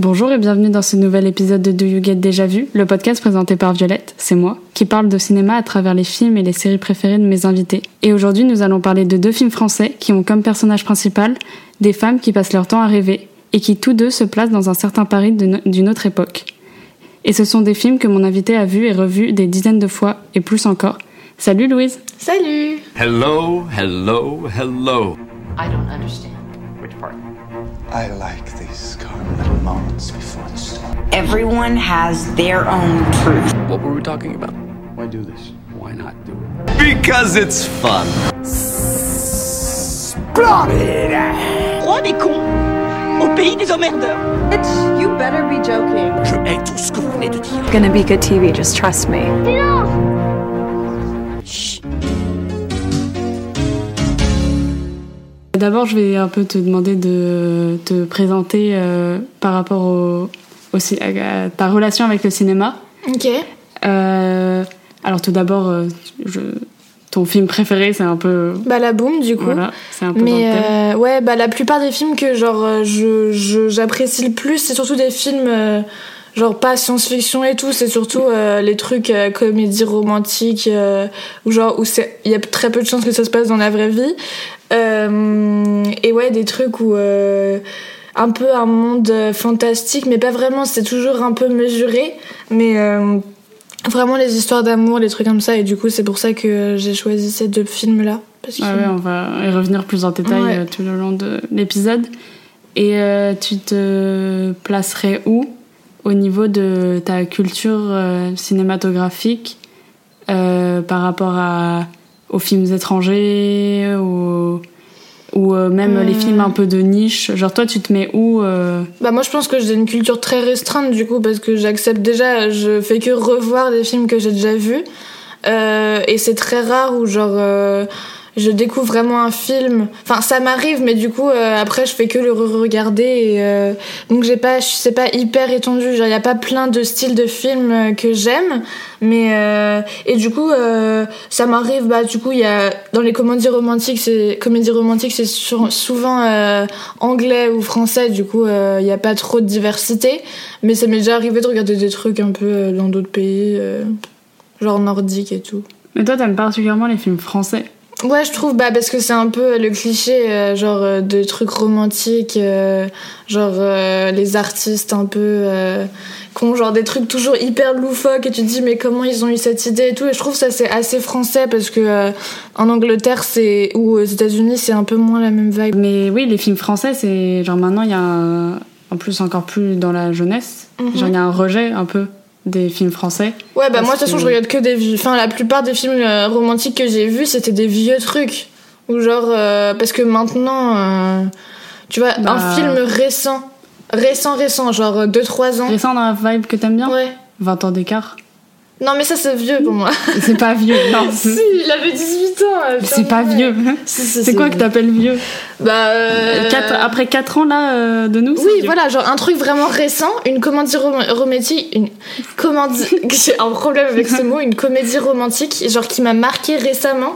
Bonjour et bienvenue dans ce nouvel épisode de Do You Get Déjà Vu, le podcast présenté par Violette, c'est moi, qui parle de cinéma à travers les films et les séries préférées de mes invités. Et aujourd'hui, nous allons parler de deux films français qui ont comme personnage principal des femmes qui passent leur temps à rêver et qui tous deux se placent dans un certain Paris d'une autre époque. Et ce sont des films que mon invité a vus et revus des dizaines de fois et plus encore. Salut Louise Salut Hello, hello, hello. I don't understand. Which part? I like little moments before the storm. Everyone has their own truth. What were we talking about? Why do this? Why not do it? Because it's fun. Roi des cons au pays des emmerdeurs. You better be joking. Je hais tout ce que vous venez de dire. gonna be good TV, just trust me. D'abord, je vais un peu te demander de te présenter euh, par rapport au, à ta relation avec le cinéma. Ok. Euh, alors tout d'abord, euh, ton film préféré, c'est un peu... Bah la boum du coup. Voilà, c'est un peu dans le Mais thème. ouais, bah la plupart des films que genre je j'apprécie le plus, c'est surtout des films genre pas science-fiction et tout, c'est surtout euh, les trucs euh, comédies romantiques euh, ou genre où c'est il y a très peu de chances que ça se passe dans la vraie vie. Euh, et ouais, des trucs où euh, un peu un monde euh, fantastique, mais pas vraiment, c'est toujours un peu mesuré, mais euh, vraiment les histoires d'amour, les trucs comme ça, et du coup c'est pour ça que j'ai choisi ces deux films-là. Parce que... Ouais, ouais, on va y revenir plus en détail Ouais. tout le long de l'épisode. Et euh, tu te placerais où au niveau de ta culture euh, cinématographique par rapport à, aux films étrangers ou, ou euh, même les Hmm. films un peu de niche. Genre toi, tu te mets où euh, Bah moi je pense que j'ai une culture très restreinte du coup parce que j'accepte déjà, je fais que revoir des films que j'ai déjà vus. Euh, et c'est très rare où genre euh, je découvre vraiment un film. Enfin ça m'arrive mais du coup euh, après je fais que le re-regarder et euh, donc j'ai pas, c'est pas hyper étendu. Il y a pas plein de styles de films euh, que j'aime mais euh, et du coup ça m'arrive bah du coup il y a dans les comédies romantiques c'est comédies romantiques c'est souvent anglais ou français, du coup, il n'y a pas trop de diversité. Mais ça m'est déjà arrivé de regarder des trucs un peu dans d'autres pays, genre nordiques et tout. Mais toi, t'aimes particulièrement les films français? Ouais, je trouve, bah, parce que c'est un peu le cliché, euh, genre, euh, de trucs romantiques, euh, genre, les artistes un peu, qui ont genre des trucs toujours hyper loufoques et tu te dis, mais comment ils ont eu cette idée et tout. Et je trouve ça c'est assez français parce que, en Angleterre, c'est, ou aux États-Unis, c'est un peu moins la même vibe. Mais oui, les films français, c'est genre maintenant, il y a un- en plus encore plus dans la jeunesse, Mhm. genre il y a un rejet un peu des films français. Ouais, bah moi, de toute façon, je regarde que des vieux. Enfin, la plupart des films euh, romantiques que j'ai vus, c'était des vieux trucs. Ou genre. euh, parce que maintenant. euh, tu vois, Bah. un film récent. Récent, récent, genre 2-3 ans. Récent dans la vibe que t'aimes bien Ouais. 20 ans d'écart. Non, mais ça, c'est vieux pour moi. C'est pas vieux, non. si, il avait 18 ans. euh, C'est pas vieux. C'est quoi que t'appelles vieux Bah. euh, Quatre- Après 4 ans là euh, de nous Oui, voilà, genre un truc vraiment récent, une comédie rom- romantique, une comédie, j'ai un problème avec ce mot, une comédie romantique, genre qui m'a marqué récemment.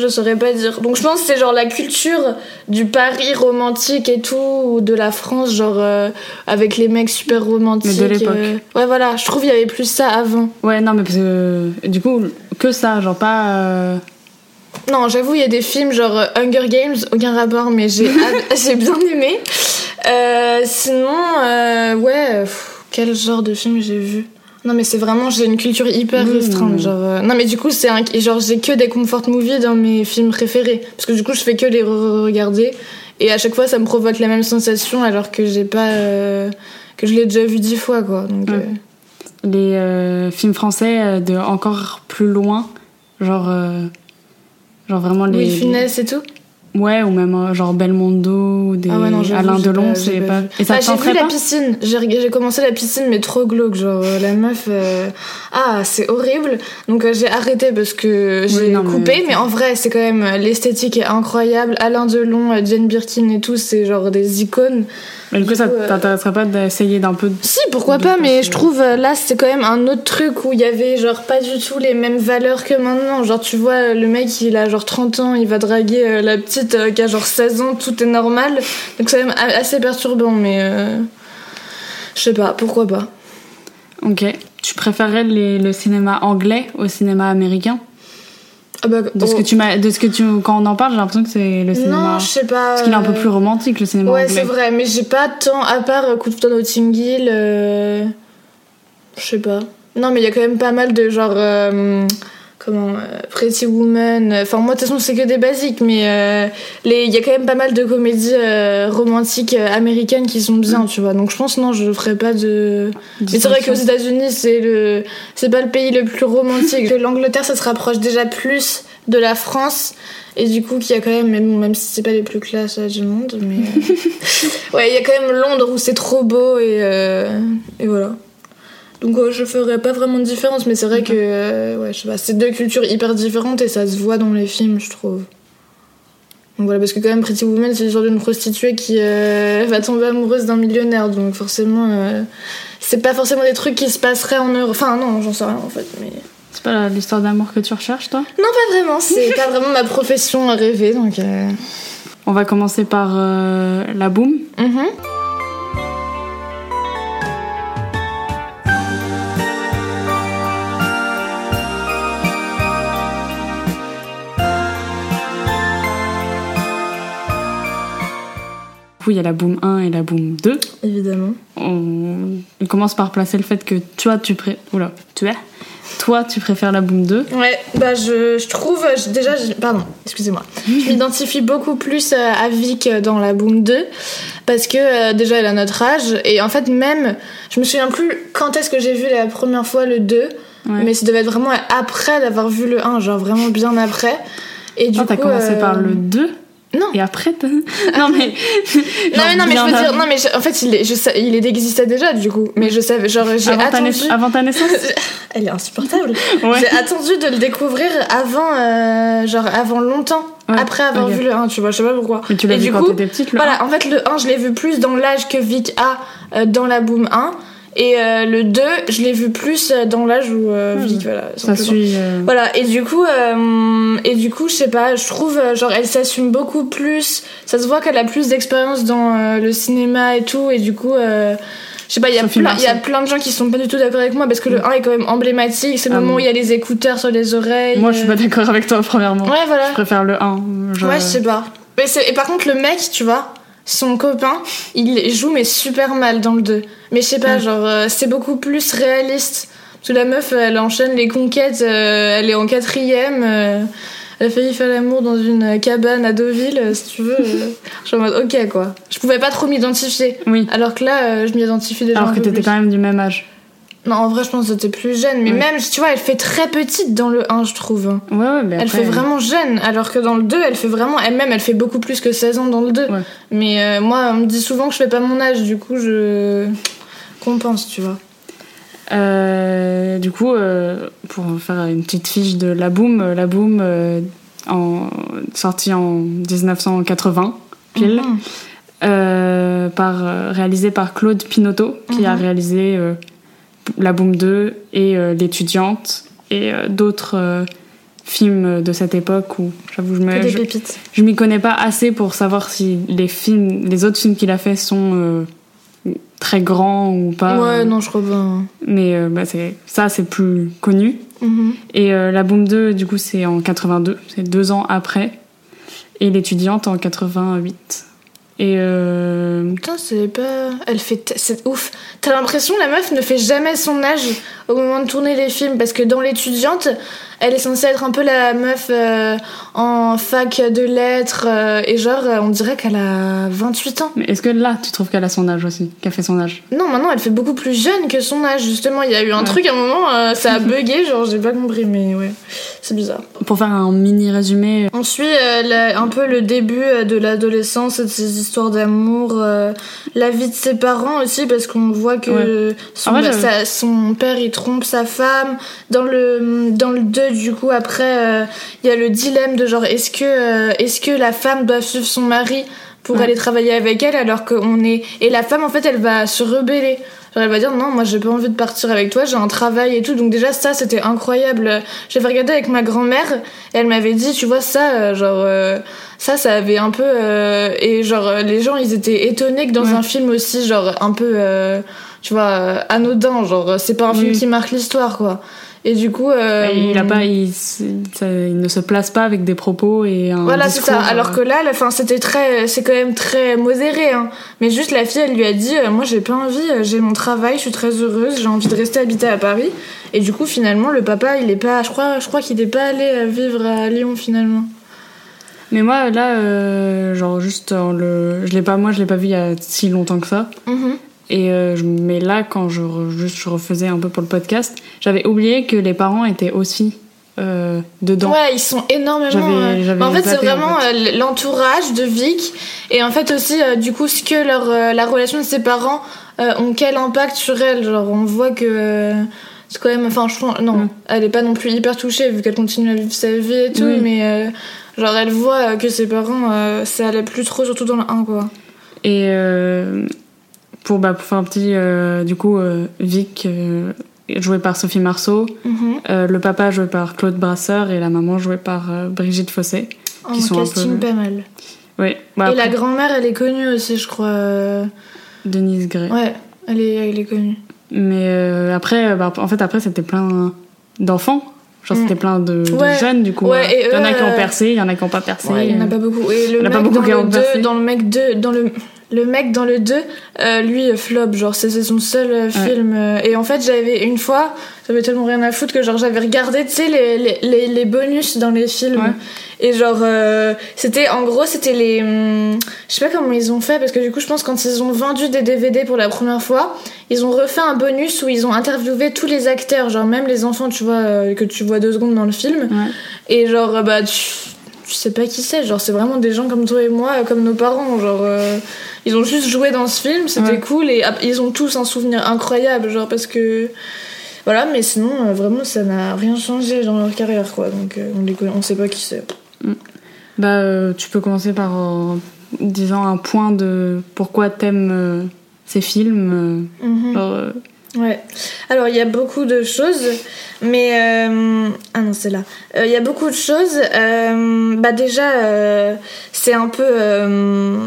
Je saurais pas dire. Donc je pense que c'est genre la culture du Paris romantique et tout, ou de la France, genre euh, avec les mecs super romantiques. Mais de l'époque. euh. Ouais, voilà, je trouve qu'il y avait plus ça avant. Ouais, non, mais parce que du coup, que ça, genre pas. euh, Non, j'avoue, il y a des films genre Hunger Games, aucun rapport, mais j'ai j'ai bien aimé. Sinon, ouais, pff, quel genre de film j'ai vu? Non, mais c'est vraiment, j'ai une culture hyper Mmh. restreinte. Genre, euh, non, mais du coup, c'est un, genre j'ai que des comfort movies dans mes films préférés, parce que du coup, je fais que les re-regarder, et à chaque fois, ça me provoque la même sensation, alors que j'ai pas, euh, que je l'ai déjà vu dix fois, quoi. Donc, Ouais. euh, les films français de encore plus loin, genre. genre vraiment les. Louis Funès et tout? Ouais, ou même euh, genre Belmondo des Ah ouais, non, Alain Delon, c'est pas. Et ça Bah, j'ai vu la piscine. J'ai commencé la piscine, mais trop glauque. Genre, euh, la meuf. euh, Ah, c'est horrible. Donc, euh, j'ai arrêté parce que j'ai coupé. Mais... en vrai, c'est quand même. L'esthétique est incroyable. Alain Delon, Jane Birkin et tout, c'est genre des icônes. Mais du coup, ça t'intéresserait pas d'essayer d'un peu. Si, pourquoi De pas, mais je trouve là, c'est quand même un autre truc où il y avait genre pas du tout les mêmes valeurs que maintenant. Genre, tu vois, le mec, il a genre 30 ans, il va draguer la petite euh, qui a genre 16 ans, tout est normal. Donc, c'est même assez perturbant, mais. euh, Je sais pas, pourquoi pas. Ok. Tu préférerais les- le cinéma anglais au cinéma américain? Ah bah, De ce oh, que tu m'as, de ce que tu, quand on en parle, j'ai l'impression que c'est le cinéma. Non, je sais pas. Parce qu'il est un peu plus romantique le cinéma Ouais, c'est vrai, mais j'ai pas tant, à part euh, Coup de Notting Hill, je sais pas. Non, mais il y a quand même pas mal de genre, comment, euh, Pretty Woman, enfin moi de toute façon c'est que des basiques, mais euh, les- il y a quand même pas mal de comédies euh, romantiques euh, américaines qui sont bien, tu vois. Donc je pense non, je ferais pas de... Mais c'est vrai qu'aux États-Unis, c'est le, c'est pas le pays le plus romantique. Que L'Angleterre, ça se rapproche déjà plus de la France. Et du coup, qu'il y a quand même, même, même si c'est pas les plus classes euh, du monde, mais. euh, ouais, il y a quand même Londres où c'est trop beau et, euh, et voilà. Donc ouais, je ferais pas vraiment de différence, mais c'est vrai que euh, ouais, je sais pas, c'est deux cultures hyper différentes et ça se voit dans les films, je trouve. Donc voilà, parce que quand même Pretty Woman, c'est l'histoire d'une prostituée qui euh, va tomber amoureuse d'un millionnaire, donc forcément, euh, c'est pas forcément des trucs qui se passeraient en Europe. Enfin non, j'en sais rien en fait, mais C'est pas l'histoire d'amour que tu recherches, toi? Non pas vraiment, c'est pas vraiment ma profession à rêver, donc. euh, On va commencer par euh, la boom. mhm. Du coup, il y a la boom 1 et la boom 2. Évidemment. On, on commence par placer le fait que toi, tu pré... Oula, tu es Toi, tu préfères la boom 2. Ouais, bah je, je trouve, je- déjà, je- pardon, excusez-moi, je m'identifie beaucoup plus euh, à Vic dans la Boom 2 parce que euh, déjà elle a notre âge et en fait même, je me souviens plus quand est-ce que j'ai vu la première fois le 2, Ouais. mais ça devait être vraiment après d'avoir vu le 1, genre vraiment bien après. Et du Ah, t'as coup, commencé euh, par le 2 Non. Et après, non mais. Non mais non mais je veux dire non mais je- en fait il est, je sais- il existait déjà du coup mais je savais genre j'ai avant, ta attendu naiss- avant ta naissance elle est insupportable Ouais. J'ai attendu de le découvrir avant, euh, genre avant longtemps, Ouais, après avoir vu le 1, tu vois, je sais pas pourquoi. Mais tu l'as vu du quand t'étais petite, le Voilà, en fait, le 1, je l'ai vu plus dans l'âge que Vic a euh, dans la Boom 1, et euh, le 2, je l'ai vu plus euh, dans l'âge où euh, Vic, voilà. Ça suit. euh, Voilà, et du coup, et du coup, je sais pas, je trouve, genre, elle s'assume beaucoup plus. Ça se voit qu'elle a plus d'expérience dans le cinéma et tout, et du coup, je sais pas, il y, a plein- de gens qui sont pas du tout d'accord avec moi parce que le 1 est quand même emblématique. C'est le Ah, moment où il y a les écouteurs sur les oreilles. Moi, je suis pas d'accord avec toi, premièrement. Ouais, voilà. Je préfère le 1. je- Ouais, je sais pas. Mais et par contre, le mec, tu vois, son copain, il joue mais super mal dans le 2. Mais je sais pas, Ouais. genre, euh, c'est beaucoup plus réaliste. Parce que la meuf, elle enchaîne les conquêtes, euh, elle est en quatrième, euh, elle a failli faire l'amour dans une cabane à Deauville, si tu veux. je suis en mode, ok, quoi. Je pouvais pas trop m'identifier. Oui. Alors que là, je m'identifie déjà Alors que t'étais quand même du même âge. Non, en vrai, je pense que t'étais plus jeune. Mais Ouais. même, tu vois, elle fait très petite dans le 1, je trouve. Ouais, ouais, mais Elle fait vraiment jeune, alors que dans le 2, elle fait vraiment. Elle-même, elle fait beaucoup plus que 16 ans dans le 2. Ouais. Mais euh, moi, on me dit souvent que je fais pas mon âge, du coup, je compense, tu vois. Euh, du coup, euh, pour faire une petite fiche de La Boom, La Boom, en, sortie en 1980, pile, Mhm. par, réalisé par Claude Pinotto, qui a Mhm. réalisé La Boom 2 et euh, L'étudiante, et euh, d'autres euh, films de cette époque où, j'avoue, je me, je, m'y connais pas assez pour savoir si les films, les autres films qu'il a fait sont très grands ou pas. ouais, non, je crois pas. hein. Mais bah, c'est ça, c'est plus connu. Mhm. Et la Boom 2, du coup, c'est en 82, c'est deux ans après. Et l'étudiante en 88. Et euh, Putain, c'est pas. Elle fait. C'est ouf. T'as l'impression la meuf ne fait jamais son âge au moment de tourner les films. Parce que dans l'étudiante, elle est censée être un peu la meuf euh, en fac de lettres. euh, et genre, euh, on dirait qu'elle a 28 ans. mais est-ce que là, tu trouves qu'elle a son âge aussi, qu'elle fait son âge? Non, maintenant elle fait beaucoup plus jeune que son âge, justement. Il y a eu un Ouais. truc à un moment, euh, ça a bugué, genre j'ai pas compris, mais ouais, c'est bizarre. Pour faire un mini résumé, On suit la- un peu le début de l'adolescence de ses histoires d'amour, la vie de ses parents aussi, parce qu'on voit que son, bah, sa- père il trompe sa femme. Dans le, dans le 2, du coup, après, euh, il y a le dilemme de genre est-ce que, euh, est-ce que la femme doit suivre son mari pour Ouais. aller travailler avec elle alors qu'on est. Et la femme en fait elle va se rebeller. Elle va dire non moi j'ai pas envie de partir avec toi j'ai un travail et tout donc déjà ça c'était incroyable j'avais regardé avec ma grand-mère et elle m'avait dit tu vois ça euh, genre euh, ça ça avait un peu euh, et genre les gens ils étaient étonnés que dans Ouais. un film aussi genre un peu euh, tu vois, anodin, genre, c'est pas un film qui marque l'histoire, quoi. Et du coup. euh, Il a pas, il, s- ça- il ne se place pas avec des propos et un Voilà, c'est ça. Alors euh, que là, la fin, c'était très, c'est quand même très modéré, hein. Mais juste, la fille, elle lui a dit, euh, moi, j'ai pas envie, j'ai mon travail, je suis très heureuse, j'ai envie de rester habiter à Paris. Et du coup, finalement, le papa, il est pas, je crois, je crois qu'il est pas allé vivre à Lyon, finalement. Mais moi là, euh, genre juste le, je l'ai pas, moi je l'ai pas vu il y a si longtemps que ça. Mhm. Et euh, mais là, quand je, re- juste, je refaisais un peu pour le podcast, j'avais oublié que les parents étaient aussi euh, dedans. Ouais, ils sont énormément. Euh, en fait, c'est en vraiment fait. euh, l'entourage de Vic et en fait aussi euh, du coup ce que leur euh, la relation de ses parents ont quel impact sur elle. Genre, on voit que c'est quand même. Enfin, je pense- non, Mm. elle est pas non plus hyper touchée vu qu'elle continue à vivre sa vie et tout, mais genre elle voit que ses parents ça allait plus trop, surtout dans le 1 quoi. Et pour, bah, pour faire un petit, euh, du coup, euh, Vic, euh, joué par Sophie Marceau, Mhm. le papa joué par Claude Brasseur et la maman jouée par Brigitte Fossé. En Qui sont un casting peu- pas mal. Oui, bah, et la grand-mère, elle est connue aussi, je crois. Denise Gray. Ouais, elle est, elle est connue. Mais après, bah, en fait, après, c'était plein d'enfants. Genre, Mm. c'était plein de, de Ouais. jeunes, du coup. Ouais, il y en a qui ont percé, il y en a qui n'ont pas percé. Ouais, il y en a pas beaucoup. Et le Il y en a mec pas beaucoup dans qui ont le 2, passé. dans le mec 2, dans le le mec dans le 2, euh, lui flop, genre c'est son seul euh, film. euh, Et en fait, j'avais une fois, j'avais tellement rien à foutre que genre j'avais regardé, tu sais, les, les, les, les bonus dans les films. Ouais. Et genre, euh, c'était en gros, c'était les. hum, je sais pas comment ils ont fait parce que du coup, je pense quand ils ont vendu des DVD pour la première fois, ils ont refait un bonus où ils ont interviewé tous les acteurs, genre même les enfants, tu vois, euh, que tu vois deux secondes dans le film. Ouais. Et genre, euh, bah, tu, tu sais pas qui c'est. Genre, c'est vraiment des gens comme toi et moi, euh, comme nos parents. Genre, euh, ils ont juste joué dans ce film, c'était Ouais. cool. Et ils ont tous un souvenir incroyable, genre, parce que. Voilà, mais sinon, euh, vraiment, ça n'a rien changé dans leur carrière, quoi. Donc, euh, on, les on sait pas qui c'est. Bah, euh, tu peux commencer par disant un point de pourquoi t'aimes ces films. Mhm. genre, Ouais. Alors, il y a beaucoup de choses, mais... euh, Ah non, c'est là. Euh, Il y a beaucoup de choses. Euh, bah déjà, euh, c'est un peu euh,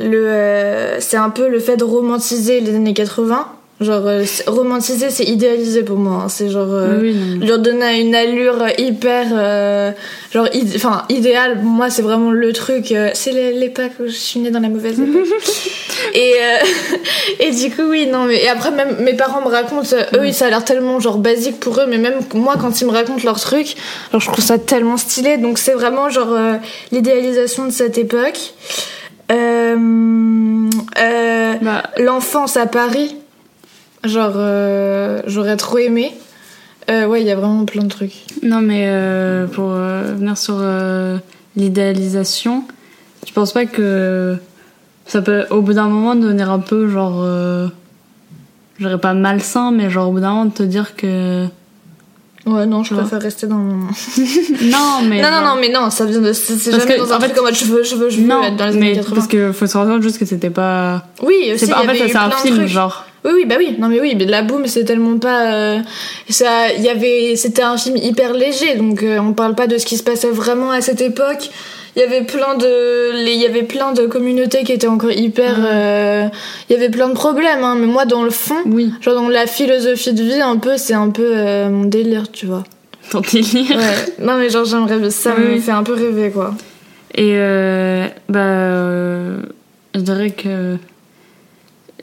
le... c'est un peu le fait de romantiser les années 80. Genre, euh, romantiser, c'est idéaliser pour moi. hein. C'est genre... euh, oui, leur donner une allure hyper euh, genre id- enfin idéal moi c'est vraiment le truc euh, c'est l'époque où je suis née dans la mauvaise époque et euh, et du coup oui non mais et après même mes parents me racontent euh, eux ça a l'air tellement genre basique pour eux mais même moi quand ils me racontent leur truc genre je trouve ça tellement stylé. Donc c'est vraiment genre euh, l'idéalisation de cette époque. Euh, euh, Bah, L'enfance à Paris, genre, euh, j'aurais trop aimé. Euh, ouais, il y a vraiment plein de trucs. non, mais euh, pour euh, venir sur euh, l'idéalisation, tu penses pas que ça peut, au bout d'un moment, devenir un peu genre. euh, je dirais pas malsain, mais genre au bout d'un moment de te dire que. Ouais, non, je Ouais. préfère rester dans mon. Non, mais. non, non, non, mais non, ça vient de. C'est jamais que, dans un en truc fait- en mode je veux, je veux, je veux Non, être dans les mais années 80. parce que faut se rendre compte juste que c'était pas. Oui, aussi, C'est pas, en fait, c'est un film, trucs. genre. Oui, oui, bah oui, non mais oui, mais la boum, c'est tellement pas. euh, ça, y avait, c'était un film hyper léger, donc euh, on parle pas de ce qui se passait vraiment à cette époque. Il y avait plein de, les- il y avait plein de communautés qui étaient encore hyper. euh, Il y avait plein de problèmes, hein, mais moi dans le fond, Oui, genre dans la philosophie de vie, un peu, c'est un peu euh, mon délire, tu vois. ton délire. Ouais. non mais genre j'aimerais, ça Oui, me fait un peu rêver quoi. Et euh, bah, je dirais que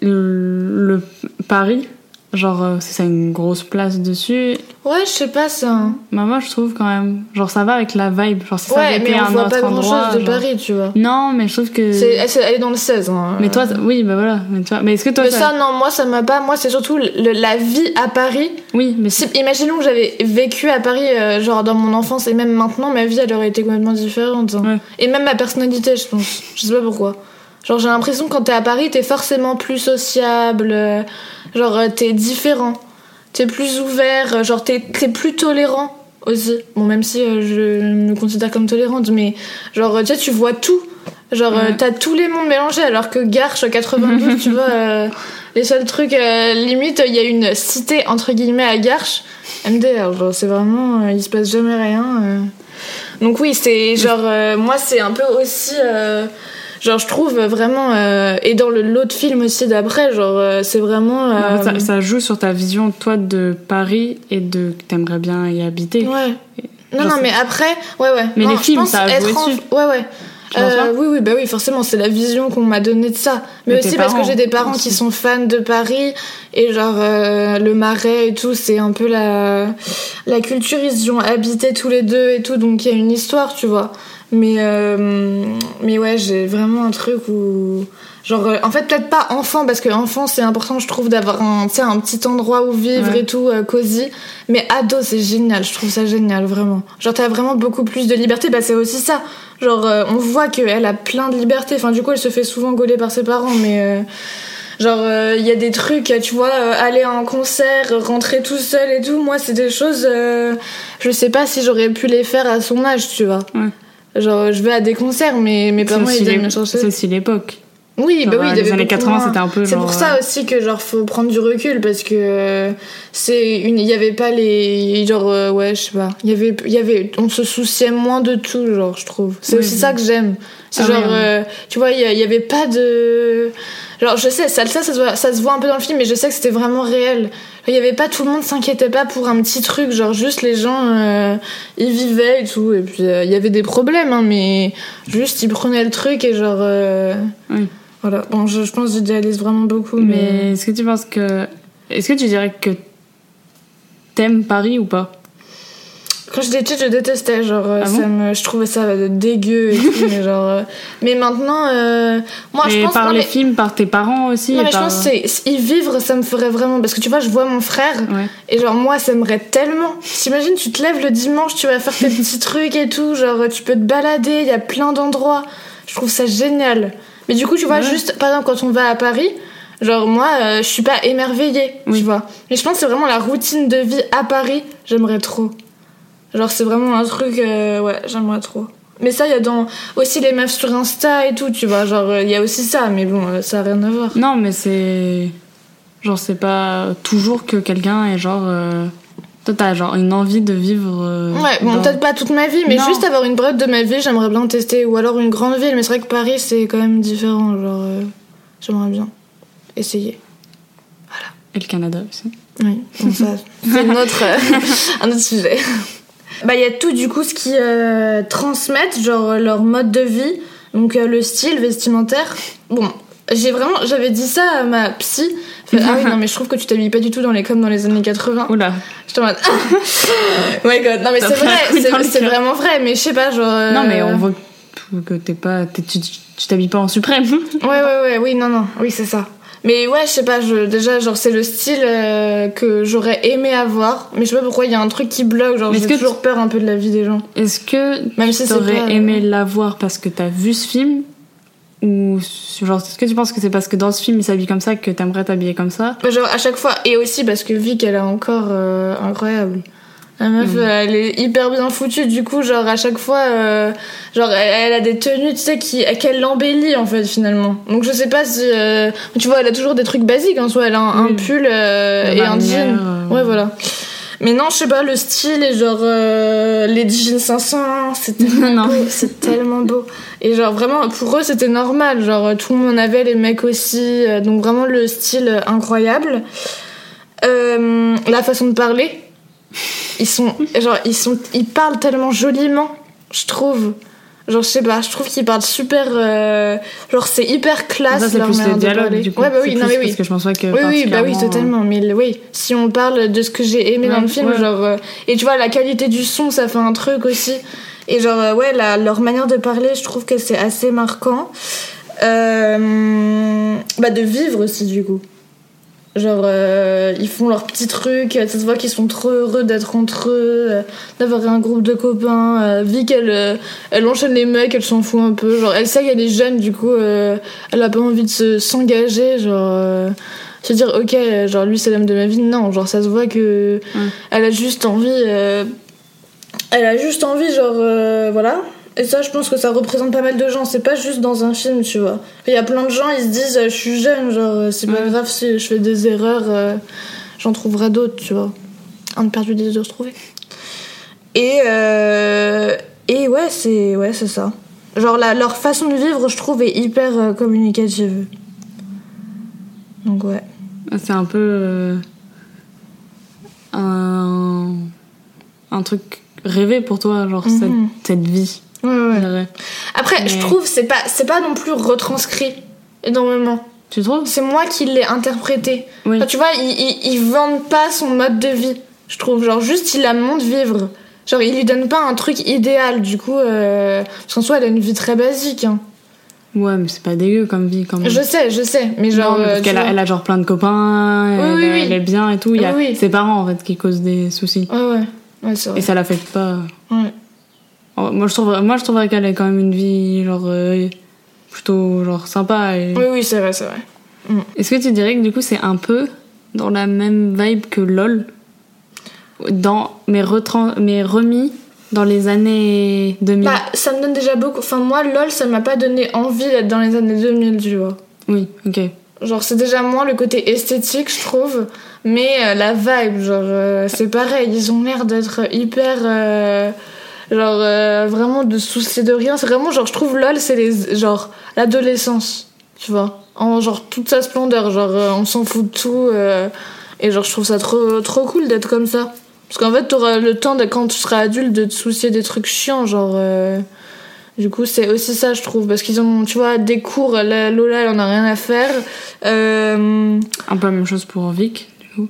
le, Paris, genre, euh, c'est ça une grosse place dessus. Ouais, je sais pas ça. Bah, moi, je trouve quand même, genre, ça va avec la vibe. Genre, si ça Ouais, avait été mais on un voit autre pas grand endroit. chose de genre- Paris, tu vois. Non, mais je trouve que. C'est, elle, est dans le 16. Hein. Mais toi, oui, bah voilà. Mais, toi... mais est-ce que toi, Mais ça- non, moi, ça m'a pas. Moi, c'est surtout le- la vie à Paris. Oui, mais imaginons que j'avais vécu à Paris, euh, genre dans mon enfance, et même maintenant, ma vie, elle aurait été complètement différente. hein. Ouais. Et même ma personnalité, je pense. Je sais pas pourquoi. Genre, j'ai l'impression que quand t'es à Paris, t'es forcément plus sociable. euh, genre, euh, t'es différent. T'es plus ouvert. euh, Genre, t'es, t'es plus tolérant aussi. Bon, même si euh, je me considère comme tolérante, mais genre, tu sais, tu vois tout. Genre, euh, t'as tous les mondes mélangés, alors que Garches 92, tu vois, les seuls trucs, limite, il y a une cité entre guillemets à Garches. MDR, genre, c'est vraiment, il se passe jamais rien. Donc, oui, c'est genre, moi, c'est un peu aussi. Euh, Genre, je trouve vraiment. euh, et dans le l'autre film aussi d'après, genre, euh, c'est vraiment. En euh, ça, ça joue sur ta vision, toi, de Paris et de que t'aimerais bien y habiter. Ouais. Non, Genre, non, mais après, ouais, ouais. Mais Non, les films, ça a être joué en- dessus. Ouais, ouais. Pas oui, oui, bah oui, forcément, c'est la vision qu'on m'a donnée de ça. Mais, Mais aussi parce que j'ai des parents aussi. qui sont fans de Paris et genre euh, le Marais et tout, c'est un peu la la culture. Ils y ont habité tous les deux et tout, donc il y a une histoire, tu vois. Mais euh, mais ouais, j'ai vraiment un truc où genre euh, en fait peut-être pas enfant parce que enfant c'est important je trouve d'avoir un un petit endroit où vivre Ouais. et tout euh, cosy mais ado c'est génial je trouve ça génial vraiment genre t'as vraiment beaucoup plus de liberté bah c'est aussi ça genre euh, on voit qu'elle a plein de liberté enfin du coup elle se fait souvent gauler par ses parents mais euh, Genre, il y a des trucs, tu vois, euh, aller à un concert, rentrer tout seul et tout. Moi, c'est des choses, euh, je sais pas si j'aurais pu les faire à son âge, tu vois. Ouais. Genre, je vais à des concerts, mais mes parents, ils viennent me chercher. c'est aussi l'époque. Oui, Genre, bah oui, euh, les années beaucoup 80, moins. c'était un peu C'est pour ça euh, aussi que genre faut prendre du recul parce que c'est une, il y avait pas les, genre euh, ouais, je sais pas, il y avait, il y avait, on se souciait moins de tout, genre je trouve. C'est Oui, aussi oui. ça que j'aime. C'est Ah genre, oui, euh, tu vois, il y, avait pas de, genre je sais, ça, ça, ça se voit, ça se voit un peu dans le film, mais je sais que c'était vraiment réel. Il y avait pas tout le monde s'inquiétait pas pour un petit truc, genre juste les gens, euh, ils vivaient et tout, et puis euh, il y avait des problèmes, hein, mais juste ils prenaient le truc et genre. euh, Oui. voilà, bon, je, je pense que j'idéalise vraiment beaucoup, mais... Mais est-ce que tu penses que. Est-ce que tu dirais que t'aimes Paris ou pas? Quand j'étais petite, je détestais, genre, euh, Ah bon ça me, je trouvais ça dégueu et tout, mais genre... euh, Mais maintenant, euh, moi, je Mais pense... par non, les mais- films, par tes parents aussi Non, et mais je pense que y vivre, ça me ferait vraiment... Parce que tu vois, je vois mon frère, Ouais. et genre, moi, ça m'aimerait tellement. T'imagines, tu te lèves le dimanche, tu vas faire tes petits trucs et tout, genre, tu peux te balader, il y a plein d'endroits. Je trouve ça génial. Mais du coup, tu vois, Ouais. juste, par exemple, quand on va à Paris... Genre moi, euh, je suis pas émerveillée, Oui. tu vois. Mais je pense que c'est vraiment la routine de vie à Paris, j'aimerais trop. Genre c'est vraiment un truc, euh, ouais, j'aimerais trop. Mais ça, il y a dans aussi les meufs sur Insta et tout, tu vois. Genre il y a aussi ça, mais bon, euh, ça a rien à voir. Non, mais c'est. Genre, c'est pas toujours que quelqu'un est genre. euh, Toi, t'as genre une envie de vivre. euh, Ouais, bon, dans- peut-être pas toute ma vie, mais Non. juste avoir une période de ma vie, j'aimerais bien tester. Ou alors une grande ville, mais c'est vrai que Paris, c'est quand même différent. Genre, euh, j'aimerais bien essayer. Et le Canada aussi. Oui, bon, ça, c'est autre, euh, un autre sujet. Bah, il y a tout, du coup, ce qui euh, transmettent, genre euh, leur mode de vie, donc euh, le style vestimentaire. Bon, j'ai vraiment, j'avais dit ça à ma psy. Fait, ah oui, non, mais je trouve que tu t'habilles pas du tout dans les coms dans les années 80. Oula. J'étais en mode, oh my god, non, mais c'est vrai, c'est vraiment vrai, mais je sais pas, genre. euh, Non, mais on voit que- t'es pas. tu t'habilles pas en suprême. Ouais, ouais, ouais, oui, non, non, oui, c'est ça. Mais ouais, je sais pas, je, déjà, genre, c'est le style euh, que j'aurais aimé avoir, mais je sais pas pourquoi il y a un truc qui bloque, genre, j'ai toujours peur un peu de la vie des gens. Est-ce que Même tu si t'aurais pas, aimé l'avoir parce que t'as vu ce film Ou genre, est-ce que tu penses que c'est parce que dans ce film il s'habille comme ça que t'aimerais t'habiller comme ça? Genre, à chaque fois, et aussi parce que Vic, elle est encore euh, incroyable. La meuf, Mm. elle est hyper bien foutue, du coup, genre, à chaque fois, euh, genre, elle, elle a des tenues, tu sais, qui, qu'elle l'embellit, en fait, finalement. Donc, je sais pas si, euh, tu vois, elle a toujours des trucs basiques, en soi, elle a un, pull euh, et un jean. euh, Ouais, voilà. Mais non, je sais pas, le style et genre euh, les jeans 500, c'est tellement c'est tellement beau. Et genre vraiment, pour eux, c'était normal. Genre tout le monde en avait, les mecs aussi. euh, donc vraiment le style incroyable. Euh, la façon de parler, ils sont genre ils sont ils parlent tellement joliment, je trouve. Genre je sais pas, je trouve qu'ils parlent super euh, genre c'est hyper classe Ça, c'est leur plus manière le de dialogue du coup. Ouais bah oui, non mais oui. Parce que je pense que. Oui, oui, bah oui, totalement. Mais oui, si on parle de ce que j'ai aimé dans Ouais, le film, ouais. genre. euh, et tu vois, la qualité du son, ça fait un truc aussi. Et genre, euh, ouais, la- leur manière de parler, je trouve que c'est assez marquant. Euh, bah, de vivre aussi, du coup. Genre, euh, ils font leurs petits trucs, ça se voit qu'ils sont trop heureux d'être entre eux, euh, d'avoir un groupe de copains. Euh, Vic, elle, euh, elle enchaîne les mecs, elle s'en fout un peu. Genre, elle sait qu'elle est jeune, du coup, euh, elle a pas envie de se- s'engager, genre. euh, se dire, ok, genre, lui, c'est l'homme de ma vie. Non, genre, ça se voit que Ouais. elle a juste envie. euh, elle a juste envie, genre, euh, voilà. Et ça, je pense que ça représente pas mal de gens. C'est pas juste dans un film, tu vois. Il y a plein de gens, ils se disent, euh, je suis jeune, genre, euh, c'est pas grave si je fais des erreurs, euh, j'en trouverai d'autres, tu vois. Un de perdu, des deux retrouvés. Et, euh, et ouais, c'est ouais, c'est ça. Genre, la, leur façon de vivre, je trouve, est hyper euh, communicative. Donc, ouais. C'est un peu un, un truc rêvé pour toi, genre cette, Mhm. cette vie. Ouais, ouais. Après, je trouve, c'est pas, c'est pas non plus retranscrit énormément. Tu trouves? C'est moi qui l'ai interprété. Oui. Enfin, tu vois, ils, ils, ils vendent pas son mode de vie, je trouve. Genre, juste, il la montre vivre. Genre, il lui donne pas un truc idéal, du coup. Euh... Parce soi, elle a une vie très basique. hein. Ouais, mais c'est pas dégueu comme vie quand même. Je sais, je sais. Mais genre. Non, euh, parce qu'elle a, elle a genre plein de copains, Oui, elle, oui, oui. elle est bien et tout. Il y a ses parents en fait qui causent des soucis. Ouais, ouais. Ouais, vrai. Et ça l'affecte pas. Ouais. Moi je trouverais, moi, je trouverais qu'elle a quand même une vie genre euh, plutôt genre sympa. Et... Oui, oui, c'est vrai, c'est vrai. Est-ce que tu dirais que du coup c'est un peu dans la même vibe que LOL? Dans, mais, mais remis dans les années 2000 Bah, ça me donne déjà beaucoup. Enfin, moi, LOL, ça m'a pas donné envie d'être dans les années 2000, tu vois. Oui, ok. Genre, c'est déjà moins le côté esthétique, je trouve. Mais euh, la vibe, genre, euh, c'est pareil. Ils ont l'air d'être hyper. Genre, euh, vraiment de soucier de rien. C'est vraiment, genre, je trouve LOL, c'est les. Genre, l'adolescence, tu vois. En genre, toute sa splendeur. Genre, euh, on s'en fout de tout. euh, et genre, je trouve ça trop, trop cool d'être comme ça. Parce qu'en fait, t'auras le temps, de, quand tu seras adulte, de te soucier des trucs chiants, genre. euh, du coup, c'est aussi ça, je trouve, parce qu'ils ont, tu vois, des cours, la Lola, elle en a rien à faire. Euh, Un peu la même chose pour Vic, du coup.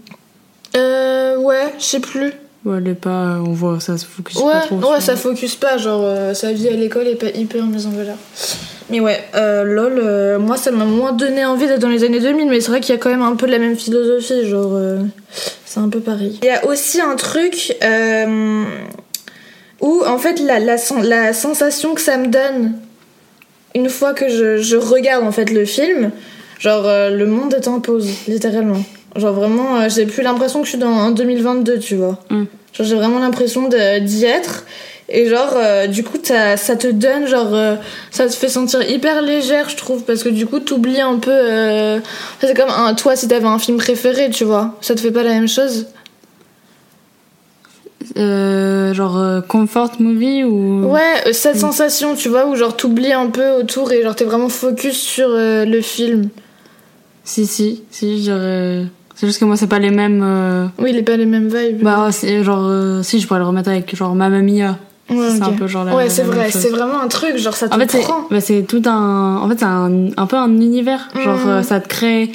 euh, ouais, je sais plus. Ouais, elle est pas, on voit ça se focus Ouais, pas trop. ouais, ça focus pas, genre, euh, sa vie à l'école est pas hyper mise en valeur. Mais ouais, euh, lol, euh, moi, ça m'a moins donné envie d'être dans les années 2000, mais c'est vrai qu'il y a quand même un peu la même philosophie, genre, euh, c'est un peu pareil. Il y a aussi un truc où, en fait, la, la, la sensation que ça me donne une fois que je, je regarde, en fait, le film, genre, le monde est en pause, littéralement. Genre, vraiment, euh, j'ai plus l'impression que je suis dans en 2022, tu vois. Mm. Genre, j'ai vraiment l'impression d'y être. Et genre, euh, du coup, ça te donne, genre, euh, ça te fait sentir hyper légère, je trouve, parce que du coup, t'oublies un peu. euh, C'est comme un, toi, si t'avais un film préféré, tu vois, ça te fait pas la même chose? Genre comfort movie ou? Ouais, cette sensation, tu vois, où genre t'oublies un peu autour et genre t'es vraiment focus sur le film. Si, si, si, dirais. C'est juste que moi, c'est pas les mêmes. euh, Oui, il est pas les mêmes vibes. Bah, c'est genre. euh, Si, je pourrais le remettre avec genre Mamma Mia. ouais, c'est un peu genre la- Ouais, c'est vrai, c'est vraiment un truc, genre ça te En fait, c'est prend. bah, c'est tout un. En fait, c'est un, un peu un univers. Genre, Mhm. euh, ça te crée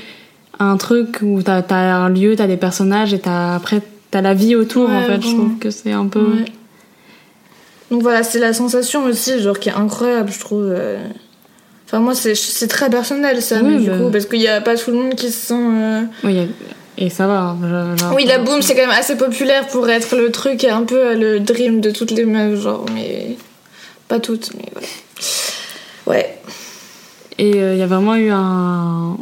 un truc où t'as as un lieu, t'as des personnages et t'as après t'as la vie autour. Ouais, en fait, je trouve que c'est un peu. Ouais. Donc voilà, c'est la sensation aussi, genre qui est incroyable, je trouve. Euh. Enfin, moi, c'est très personnel ça, Oui, mais du coup, parce qu'il y a pas tout le monde qui se sent. euh, Oui, y a- et ça va. genre- genre- Oui, la boom, c'est quand même assez populaire pour être le truc un peu euh, le dream de toutes les meufs, genre, mais. Pas toutes, mais voilà. Ouais. Et il y a vraiment eu un.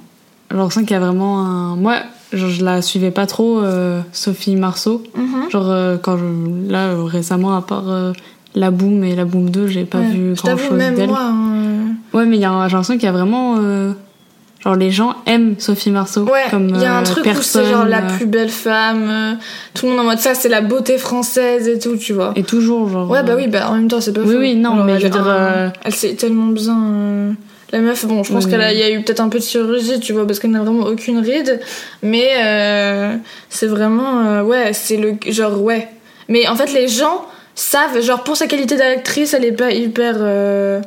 J'ai l'impression qu'il y a vraiment un. Moi, genre, je la suivais pas trop, euh, Sophie Marceau. Mhm. Genre, euh, quand je. Là, euh, récemment, à part euh, La Boom et La Boom 2, j'ai pas Ouais. vu grand chose d'elle. hein, Ouais, mais il y a un- j'ai l'impression qu'il y a vraiment. euh, Genre, les gens aiment Sophie Marceau. Ouais, comme il y a un euh, truc où c'est genre la euh, plus belle femme, euh, tout le monde en mode ça, c'est la beauté française et tout, tu vois. Et toujours, genre. Ouais, bah oui, bah en même temps, c'est pas Oui, oui, non, mais elle je veux dire, euh, Elle sait tellement bien. euh, La meuf, bon, je pense Oui, qu'elle a, y a eu peut-être un peu de chirurgie, tu vois, parce qu'elle n'a vraiment aucune ride. Mais euh, c'est vraiment, euh, ouais, c'est le genre, ouais. Mais en fait, les gens savent, genre, pour sa qualité d'actrice, elle est pas hyper. euh,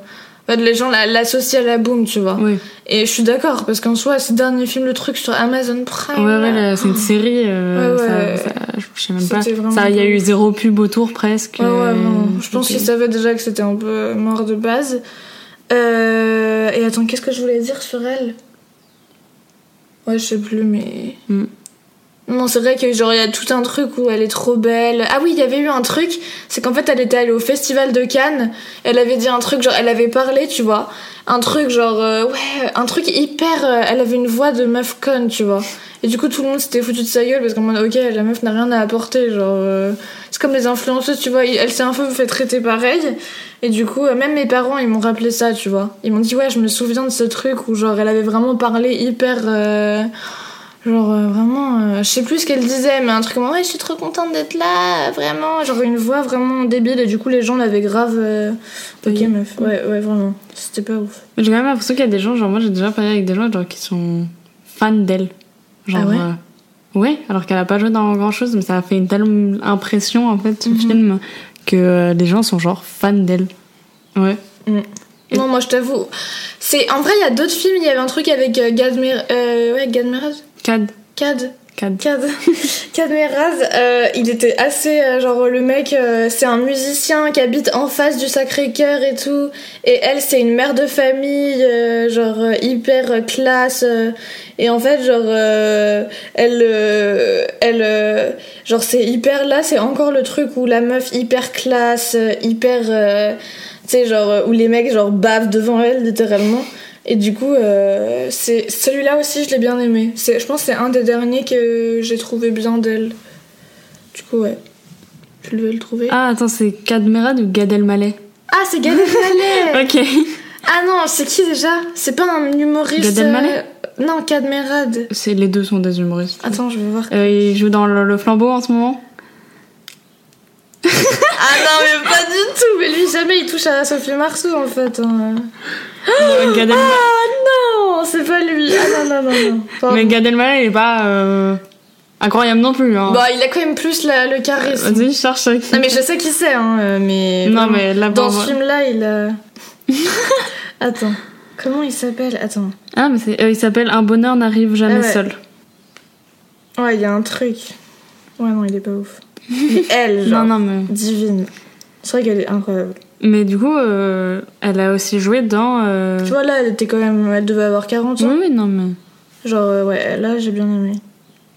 En fait, les gens la- l'associent à la boom, tu vois. Oui. Et je suis d'accord, parce qu'en soi, ce dernier film, le truc sur Amazon Prime. Ouais, ouais, c'est une série. euh, Ouais, ouais. ça- ça- je sais même pas. Ça, il y a eu zéro pub autour presque. Ouais, ouais, euh, non. Je pense qu'ils savaient déjà que c'était un peu mort de base. Euh, Et attends, qu'est-ce que je voulais dire sur elle? Ouais, je sais plus, mais. Mm. Non, c'est vrai que genre il y a tout un truc où elle est trop belle. Ah oui, il y avait eu un truc, c'est qu'en fait elle était allée au festival de Cannes. Elle avait dit un truc genre elle avait parlé, tu vois, un truc genre euh, ouais, un truc hyper. euh, elle avait une voix de meuf conne, tu vois. Et du coup tout le monde s'était foutu de sa gueule parce qu'en mode ok la meuf n'a rien à apporter, genre euh, c'est comme les influenceuses, tu vois. Elle s'est un peu fait traiter pareil. Et du coup même mes parents ils m'ont rappelé ça, tu vois. Ils m'ont dit ouais je me souviens de ce truc où genre elle avait vraiment parlé hyper. Genre euh, vraiment, euh, je sais plus ce qu'elle disait, mais un truc comme ouais, je suis trop contente d'être là, vraiment. Genre une voix vraiment débile et du coup les gens l'avaient grave. euh, Ok Oui. meuf, ouais, ouais, vraiment. C'était pas ouf. Mais j'ai quand même l'impression qu'il y a des gens, genre moi j'ai déjà parlé avec des gens genre, qui sont fans d'elle. Genre, Ah ouais euh, ouais, alors qu'elle a pas joué dans grand chose, mais ça a fait une telle impression en fait, ce Mhm. film, que les gens sont genre fans d'elle. Ouais. Et- Non, moi je t'avoue. C'est en vrai, il y a d'autres films. Il y avait un truc avec Gad ouais, Gad Cad. Cad, Cad. Cad, Cad euh, il était assez euh, genre le mec, euh, c'est un musicien qui habite en face du Sacré-Cœur et tout. Et elle, c'est une mère de famille, euh, genre euh, hyper euh, classe. euh, et en fait, genre, euh, elle, elle, euh, genre c'est hyper là, c'est encore le truc où la meuf hyper classe, hyper, euh, tu sais, genre où les mecs genre bavent devant elle littéralement. Et du coup, euh, c'est celui-là aussi, je l'ai bien aimé. C'est, je pense que c'est un des derniers que j'ai trouvé bien d'elle. Du coup, ouais. Tu veux le trouver Ah, attends, c'est Cad Merad ou Gad Elmaleh? Ah, c'est Gad Elmaleh Ok. Ah non, c'est qui déjà? C'est pas un humoriste Gad Elmaleh? euh, Non, Cad Merad. C'est, les deux sont des humoristes. Attends, je vais voir. Euh, il joue dans le, le flambeau en ce moment Ah non, mais pas du tout Mais lui, jamais il touche à Sophie Marceau, en fait. hein. Euh, Gad. Ah non, c'est pas lui Ah non, non, non, non. Pardon. Mais Gad Elmaleh, il est pas euh, incroyable non plus. Hein. Bah, il a quand même plus la- le charisme. Vas-y, cherche. Non, mais je sais qui c'est, hein, euh, mais... Non, mais là, Dans ce film-là, il a... Attends. Comment il s'appelle? Attends. Ah, mais c'est, euh, il s'appelle Un bonheur n'arrive jamais Ah ouais. seul. Ouais, il y a un truc. Ouais, non, il est pas ouf. Mais elle, genre, Non, non, mais. divine. C'est vrai qu'elle est incroyable. Mais du coup, euh, elle a aussi joué dans. euh, Tu vois, là, elle était quand même... Elle devait avoir 40 ans. Oui, oui, non, mais. Genre, euh, ouais, là, j'ai bien aimé.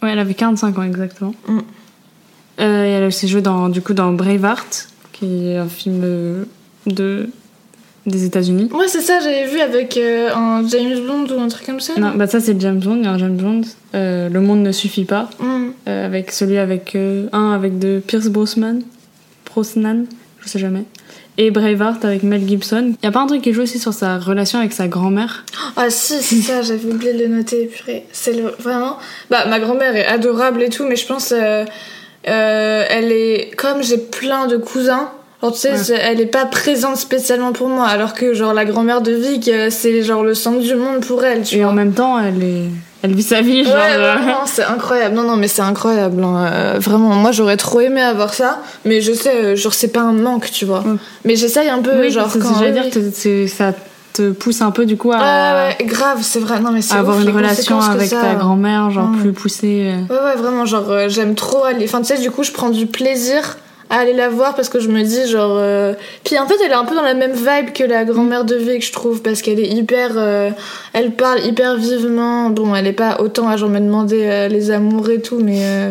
Ouais, elle avait 45 ans exactement. Mm. Euh, et elle a aussi joué dans, du coup, dans Braveheart, qui est un film de, des États-Unis. Ouais, c'est ça, j'avais vu avec euh, un James Bond ou un truc comme ça. Non, bah ça c'est James Bond, il y a un James Bond. euh, Le monde ne suffit pas. Mm. Euh, avec celui avec. euh, un avec de Pierce Brosnan. Brosnan, je sais jamais. Et Braveheart avec Mel Gibson. Y a pas un truc qui joue aussi sur sa relation avec sa grand-mère? Ah si, c'est ça, j'avais oublié de le noter, purée. C'est le... vraiment... Bah, ma grand-mère est adorable et tout, mais je pense... euh, euh, elle est... Comme j'ai plein de cousins... Genre, tu sais, Ouais. elle est pas présente spécialement pour moi, alors que, genre, la grand-mère de Vic, c'est, genre, le centre du monde pour elle, tu Et vois. en même temps, elle, est... elle vit sa vie, Ouais, genre. euh, vraiment, c'est incroyable. Non, non, mais c'est incroyable. hein. Euh, vraiment, moi, j'aurais trop aimé avoir ça, mais je sais, euh, genre, c'est pas un manque, tu vois. Ouais. Mais j'essaye un peu, oui, genre, quand... que j'allais oui, dire, que c'est- ça te pousse un peu du coup à, Ouais, ouais, grave, c'est vrai. Non, mais c'est avoir ouf, une relation avec ça ta grand-mère, genre Mm. plus poussée. Ouais, ouais, vraiment, genre, j'aime trop aller. Enfin, tu sais, du coup, je prends du plaisir à aller la voir parce que je me dis, genre. euh, Puis en fait, elle est un peu dans la même vibe que la grand-mère de Vic, je trouve, parce qu'elle est hyper. euh, Elle parle hyper vivement. Bon, elle est pas autant à genre me demander euh, les amours et tout, mais euh,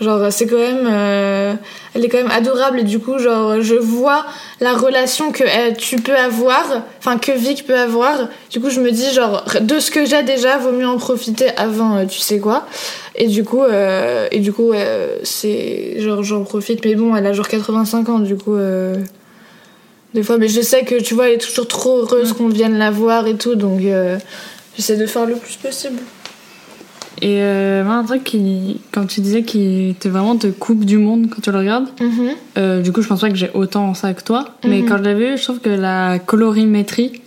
genre, c'est quand même. Elle est quand même adorable et du coup, genre, je vois la relation que euh, tu peux avoir, enfin, que Vic peut avoir. Du coup, je me dis, genre, de ce que j'ai déjà, vaut mieux en profiter avant, euh, tu sais quoi. Et du coup, euh, et du coup, euh, c'est genre j'en profite. Mais bon, elle a genre 85 ans, du coup. euh, des fois, mais je sais que tu vois, elle est toujours trop heureuse qu'on vienne la voir et tout, donc euh, j'essaie de faire le plus possible. Et euh, moi, un truc qui, quand tu disais qu'il te vraiment te coupe du monde quand tu le regardes, Mhm. euh, du coup, je pense pas que j'ai autant ça que toi, mais Mhm. quand je l'ai vu, je trouve que la colorimétrie,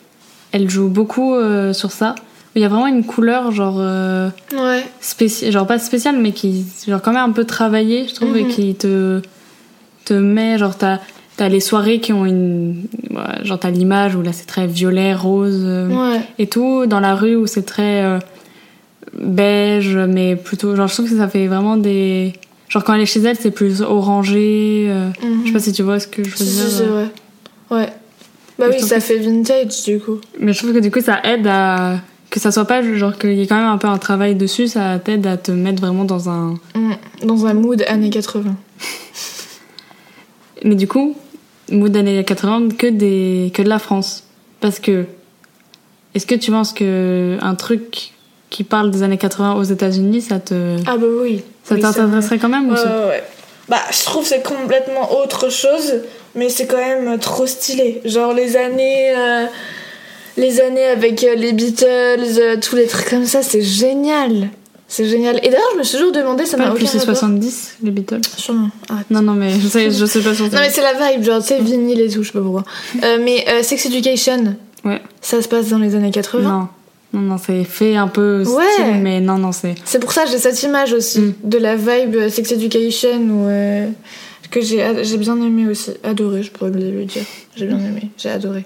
elle joue beaucoup euh, sur ça. Il y a vraiment une couleur, genre, Ouais. genre pas spéciale, mais qui, genre, quand même un peu travaillée, je trouve, et Mhm. qui te, te met, genre, t'as, t'as les soirées qui ont une, genre, t'as l'image où là c'est très violet, rose, Ouais. et tout, dans la rue où c'est très beige, mais plutôt, genre, je trouve que ça fait vraiment des, genre, quand elle est chez elle, c'est plus orangé, euh, Mhm. je sais pas si tu vois ce que je veux Si, si, dire. c'est euh. vrai. Ouais. Bah oui, ça que fait vintage, du coup. Mais je trouve que du coup, ça aide à, que ça soit pas, genre, qu'il y ait quand même un peu un travail dessus, ça t'aide à te mettre vraiment dans un, Mm. Dans un mood années 80. Mais du coup, mood années 80, que, des, que de la France. Parce que, est-ce que tu penses que un truc qui parle des années 80 aux États-Unis, ça te, Ah bah oui. ça Oui, t'intéresserait quand même ou Ouais, c'est- ouais, ouais. Bah, je trouve que c'est complètement autre chose, mais c'est quand même trop stylé. Genre les années. euh, les années avec euh, les Beatles, euh, tous les trucs comme ça, c'est génial. C'est génial. Et d'ailleurs, je me suis toujours demandé, ça m'a aucun c'est rapport. 70, les Beatles. Sûrement. Arrête. Non, non, mais je sais, je sais pas sur Non mais c'est la vibe, genre tu sais vinyle et tout, je sais pas pourquoi. Euh, mais euh, Sex Education, Ouais. ça se passe dans les années 80. Non. Non, non, c'est fait un peu Ouais. style, mais non, non, c'est. C'est pour ça que j'ai cette image aussi Mm. de la vibe Sex Education ou euh, que j'ai bien aimé aussi, adoré, je pourrais le le dire. J'ai bien aimé, j'ai adoré.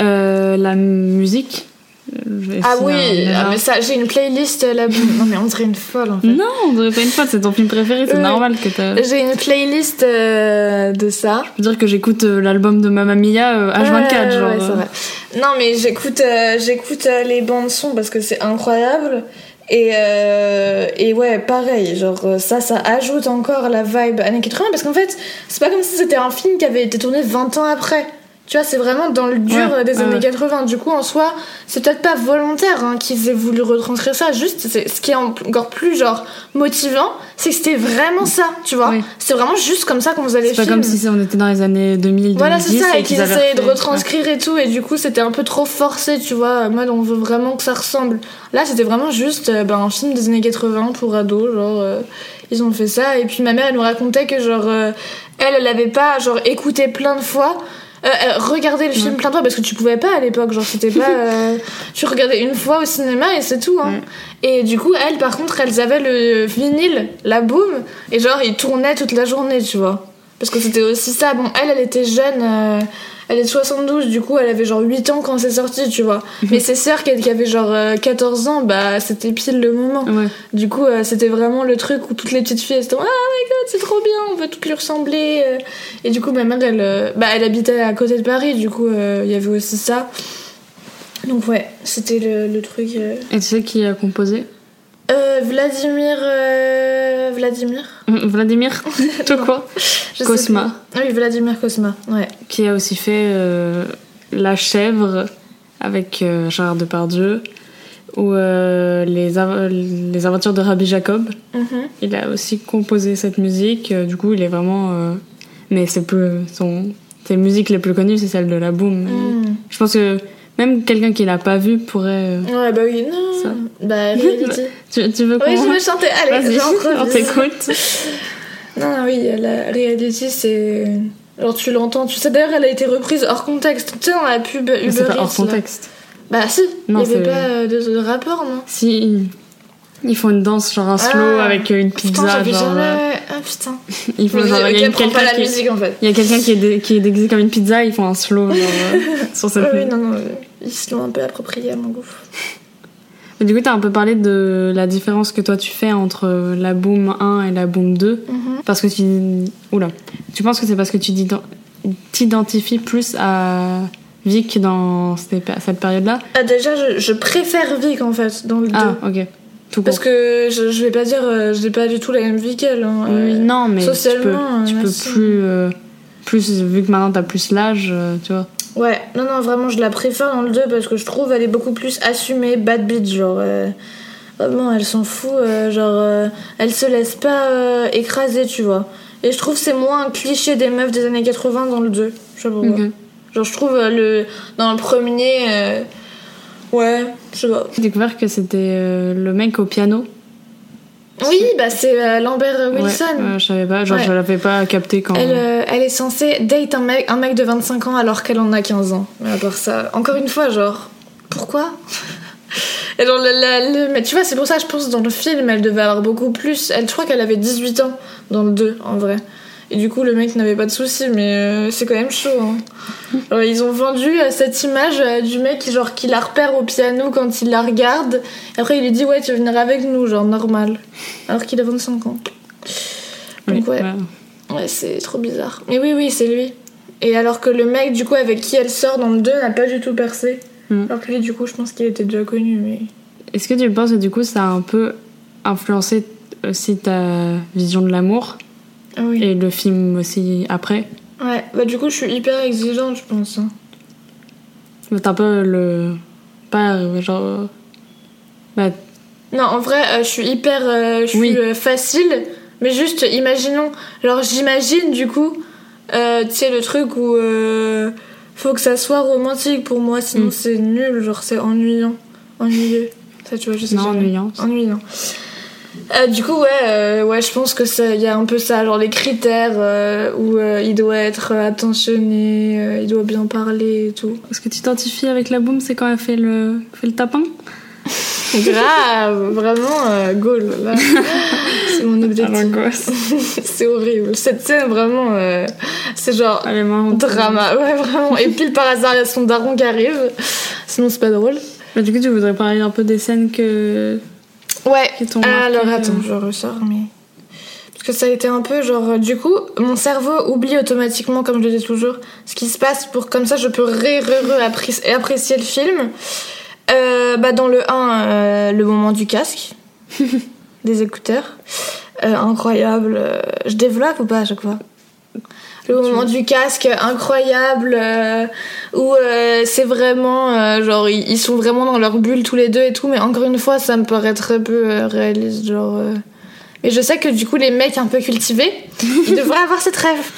Euh, la musique? Ah oui, ah, mais ça, j'ai une playlist euh, là. non mais on dirait une folle en fait. Non, on dirait pas une fois, c'est ton film préféré, c'est Oui. normal que t'as. J'ai une playlist euh, de ça. Je veux dire que j'écoute euh, l'album de Mamma Mia euh, H24, Ouais, genre. ouais, c'est vrai. Non, mais j'écoute j'écoute les bandes son parce que c'est incroyable. Et, euh, et ouais, pareil, genre ça, ça ajoute encore la vibe années 80 parce qu'en fait, c'est pas comme si c'était un film qui avait été tourné 20 ans après. Tu vois, c'est vraiment dans le dur Ouais, euh, des années ouais. 80. Du coup, en soi, c'est peut-être pas volontaire hein, qu'ils aient voulu retranscrire ça. Juste, c'est ce qui est en- encore plus genre motivant, c'est que c'était vraiment ça, tu vois. Oui. C'est vraiment juste comme ça qu'on faisait les C'est pas films. comme si on était dans les années 2000, Voilà, c'est 2010 ça, et qu'ils essayaient de retranscrire et tout, et du coup c'était un peu trop forcé, tu vois. Mode, on veut vraiment que ça ressemble. Là, c'était vraiment juste euh, ben, un film des années 80 pour ados, genre. euh, ils ont fait ça, et puis ma mère, elle nous racontait que, genre, euh, elle, elle avait pas, genre, écouté plein de fois. Euh, elle regardait le film plein de fois parce que tu pouvais pas à l'époque, genre c'était pas. euh, tu regardais une fois au cinéma et c'est tout. Hein. Et du coup, elle, par contre, elles avaient le vinyle, la boom, et genre ils tournaient toute la journée, tu vois. Parce que c'était aussi ça. Bon, elle, elle était jeune, euh, elle est de 72, du coup, elle avait genre 8 ans quand c'est sorti, tu vois. Mais ses sœurs qui qui avaient genre euh, 14 ans, bah c'était pile le moment. Ouais. Du coup, euh, c'était vraiment le truc où toutes les petites filles elles étaient Ah my god, c'est trop bien, on veut toutes lui ressembler. euh. Et du coup, ma mère, elle, euh, bah, elle habitait à côté de Paris, du coup, euh, il y avait aussi ça. Donc, ouais, c'était le, le truc. euh. Et tu sais qui a composé? Euh, Vladimir. euh, Vladimir Vladimir Tout quoi Cosma. oui, Vladimir Cosma, ouais. Qui a aussi fait euh, La chèvre avec euh, Gérard Depardieu ou les, av- les aventures de Rabbi Jacob. Mhm. Il a aussi composé cette musique. du coup, il est vraiment. mais c'est plus son. Ses musiques les plus connues, c'est celle de la boom. Mm. Je pense que même quelqu'un qui l'a pas vu pourrait. Ouais, bah oui, non. Ça. Bah, Reality. Tu, tu veux qu'on. oui, je veux chanter. Allez, on t'écoute. Non, non, oui, la Reality, c'est. Alors, tu l'entends, tu sais, d'ailleurs, elle a été reprise hors contexte. Tu sais, dans la pub Uber c'est pas hors là. contexte. Bah, si, Non, il y avait pas euh, de, de rapport, non? Si, ils- font une danse, genre un slow Ah. avec une Putain, pizza. j'avais genre, jamais. euh, Ah, putain. ils font genre, il y a une- prends pas quelqu'un la qui, musique, en fait. il y a quelqu'un qui est, dé- qui est déguisé comme une pizza, ils font un slow genre, euh, sur cette oui, non, non, euh, ils se l'ont un peu approprié à mon goût. Du coup, t'as un peu parlé de la différence que toi tu fais entre la Boom 1 et la Boom 2. Mhm. Parce que tu. Oula. Tu penses que c'est parce que tu t'ident- t'identifies plus à Vic dans cette période-là? Ah, déjà, je, je préfère Vic, en fait, dans le 2. Ah, ok. Tout Parce court. que je, je vais pas dire, euh, j'ai pas du tout la même vie qu'elle. hein, euh, non, mais tu peux, socialement, tu euh, peux merci. plus, euh, plus. Vu que maintenant t'as plus l'âge, euh, tu vois. Ouais, non, non, vraiment, je la préfère dans le 2 parce que je trouve elle est beaucoup plus assumée, bad bitch, genre. euh, vraiment, elle s'en fout, euh, genre. euh, elle se laisse pas euh, écraser, tu vois. Et je trouve que c'est moins un cliché des meufs des années 80 dans le 2. Je sais pas pourquoi. Genre, je trouve le, dans le premier. ouais, je sais pas. J'ai découvert que c'était le mec au piano. Oui, bah c'est euh, Lambert Wilson. Ouais, je savais pas, genre Ouais. je l'avais pas capté quand. Elle, euh, elle est censée date un mec, un mec de 25 ans alors qu'elle en a 15 ans. Mais à part ça, encore une fois, genre, pourquoi? Et genre, la- la- le- mais tu vois, c'est pour ça, je pense, dans le film, elle devait avoir beaucoup plus. Elle, je crois qu'elle avait 18 ans dans le 2, en vrai. Et du coup, le mec n'avait pas de soucis, mais euh, c'est quand même chaud. Hein. Alors, ils ont vendu euh, cette image euh, du mec qui, genre, qui la repère au piano quand il la regarde. Et après, il lui dit, ouais, tu veux venir avec nous, genre, normal. Alors qu'il a 25 ans. Donc, ouais. Ouais, c'est trop bizarre. Mais oui, oui, c'est lui. Et alors que le mec, du coup, avec qui elle sort dans le 2, n'a pas du tout percé. Mm. Alors que lui, du coup, je pense qu'il était déjà connu, mais. Est-ce que tu penses que du coup ça a un peu influencé aussi ta vision de l'amour? Ah oui. et le film aussi après Ouais, bah du coup, je suis hyper exigeante, je pense. hein. T'as un peu le. Pas euh, genre. Bah, Non, en vrai, euh, je suis hyper. euh, je suis Oui. euh, facile, mais juste, imaginons. Alors, j'imagine, du coup, tu sais, le truc où. faut que ça soit romantique pour moi, sinon Mm. c'est nul, genre c'est ennuyant. Ennuyeux. Ça, tu vois, je sais Non, ennuyant. Ennuyant. Euh, du coup, ouais, euh, ouais, je pense que ça, il y a un peu ça, genre les critères euh, où il doit être attentionné, il doit bien parler et tout. Est-ce que tu t'identifies avec la boum, c'est quand elle fait le, fait le tapin Grave, vraiment, goal, là. C'est mon objectif. c'est horrible. Cette scène, vraiment, c'est genre marrante. drama, ouais, vraiment. Et pile par hasard, il y a son daron qui arrive. Sinon, c'est pas drôle. Bah, du coup, tu voudrais parler un peu des scènes que. Ouais. Qui t'ont marqué, Alors, attends, je ressors, mais. Parce que ça a été un peu genre. euh, Du coup, mon cerveau oublie automatiquement, comme je le dis toujours, ce qui se passe pour comme ça je peux ré, ré, ré apprécier, apprécier le film. Euh, bah, dans le 1, euh, le moment du casque, des écouteurs. Euh, incroyable. Je développe ou pas à chaque fois? Le moment du casque incroyable euh, où euh, c'est vraiment euh, genre ils, sont vraiment dans leur bulle tous les deux et tout mais encore une fois ça me paraît très peu euh, réaliste genre euh. mais je sais que du coup les mecs un peu cultivés ils devraient avoir cette rêve.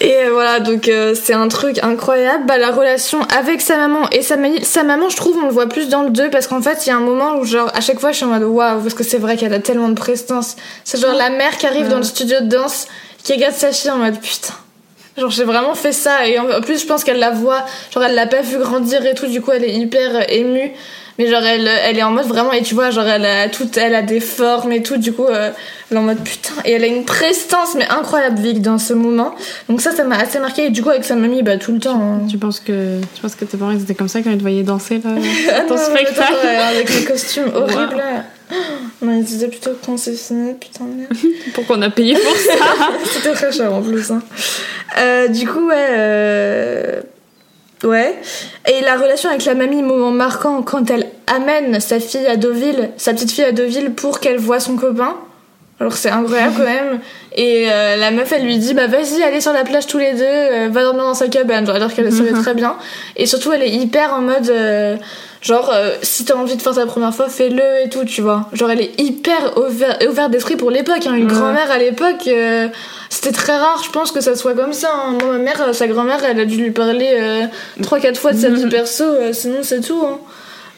Et euh, voilà donc euh, c'est un truc incroyable. Bah la relation avec sa maman et sa, sa maman je trouve on le voit plus dans le 2 parce qu'en fait il y a un moment où genre à chaque fois je suis en mode waouh parce que c'est vrai qu'elle a tellement de prestance. C'est genre la mère qui arrive dans le studio de danse qui regarde sa fille en mode putain Genre j'ai vraiment fait ça. Et en plus je pense qu'elle la voit, genre elle l'a pas vu grandir et tout, du coup elle est hyper euh, émue. Mais genre elle, elle est en mode vraiment et tu vois genre elle a tout, elle a des formes et tout, du coup euh, elle est en mode putain et elle a une prestance mais incroyable Vic dans ce moment. Donc ça ça m'a assez marqué et du coup avec sa mamie bah tout le temps. hein. Tu penses que, tu penses que tes parents ils étaient comme ça quand ils te voyaient danser là Ah ton non, spectacle attends, ouais, avec les costumes Wow. horribles là. Non ils disaient plutôt fini, putain de merde. Pourquoi on a payé pour ça? C'était très cher en plus. Hein. Euh, du coup, ouais. euh, Ouais. Et la relation avec la mamie, moment marquant quand elle amène sa fille à Deauville, sa petite fille à Deauville pour qu'elle voie son copain. Alors c'est incroyable quand même. Et euh, la meuf, elle lui dit bah vas-y, allez sur la plage tous les deux, euh, va dormir dans sa cabane. Genre, alors qu'elle le savait très bien. Et surtout, elle est hyper en mode euh, genre euh, si t'as envie de faire ta première fois, fais-le et tout, tu vois. Genre elle est hyper ouverte ouvert d'esprit pour l'époque. Hein. Une Ouais. grand-mère à l'époque, euh, c'était très rare, je pense que ça soit comme ça. hein. Moi, ma mère, euh, sa grand-mère, elle a dû lui parler trois, quatre fois de sa vie perso, sinon c'est tout. Hein.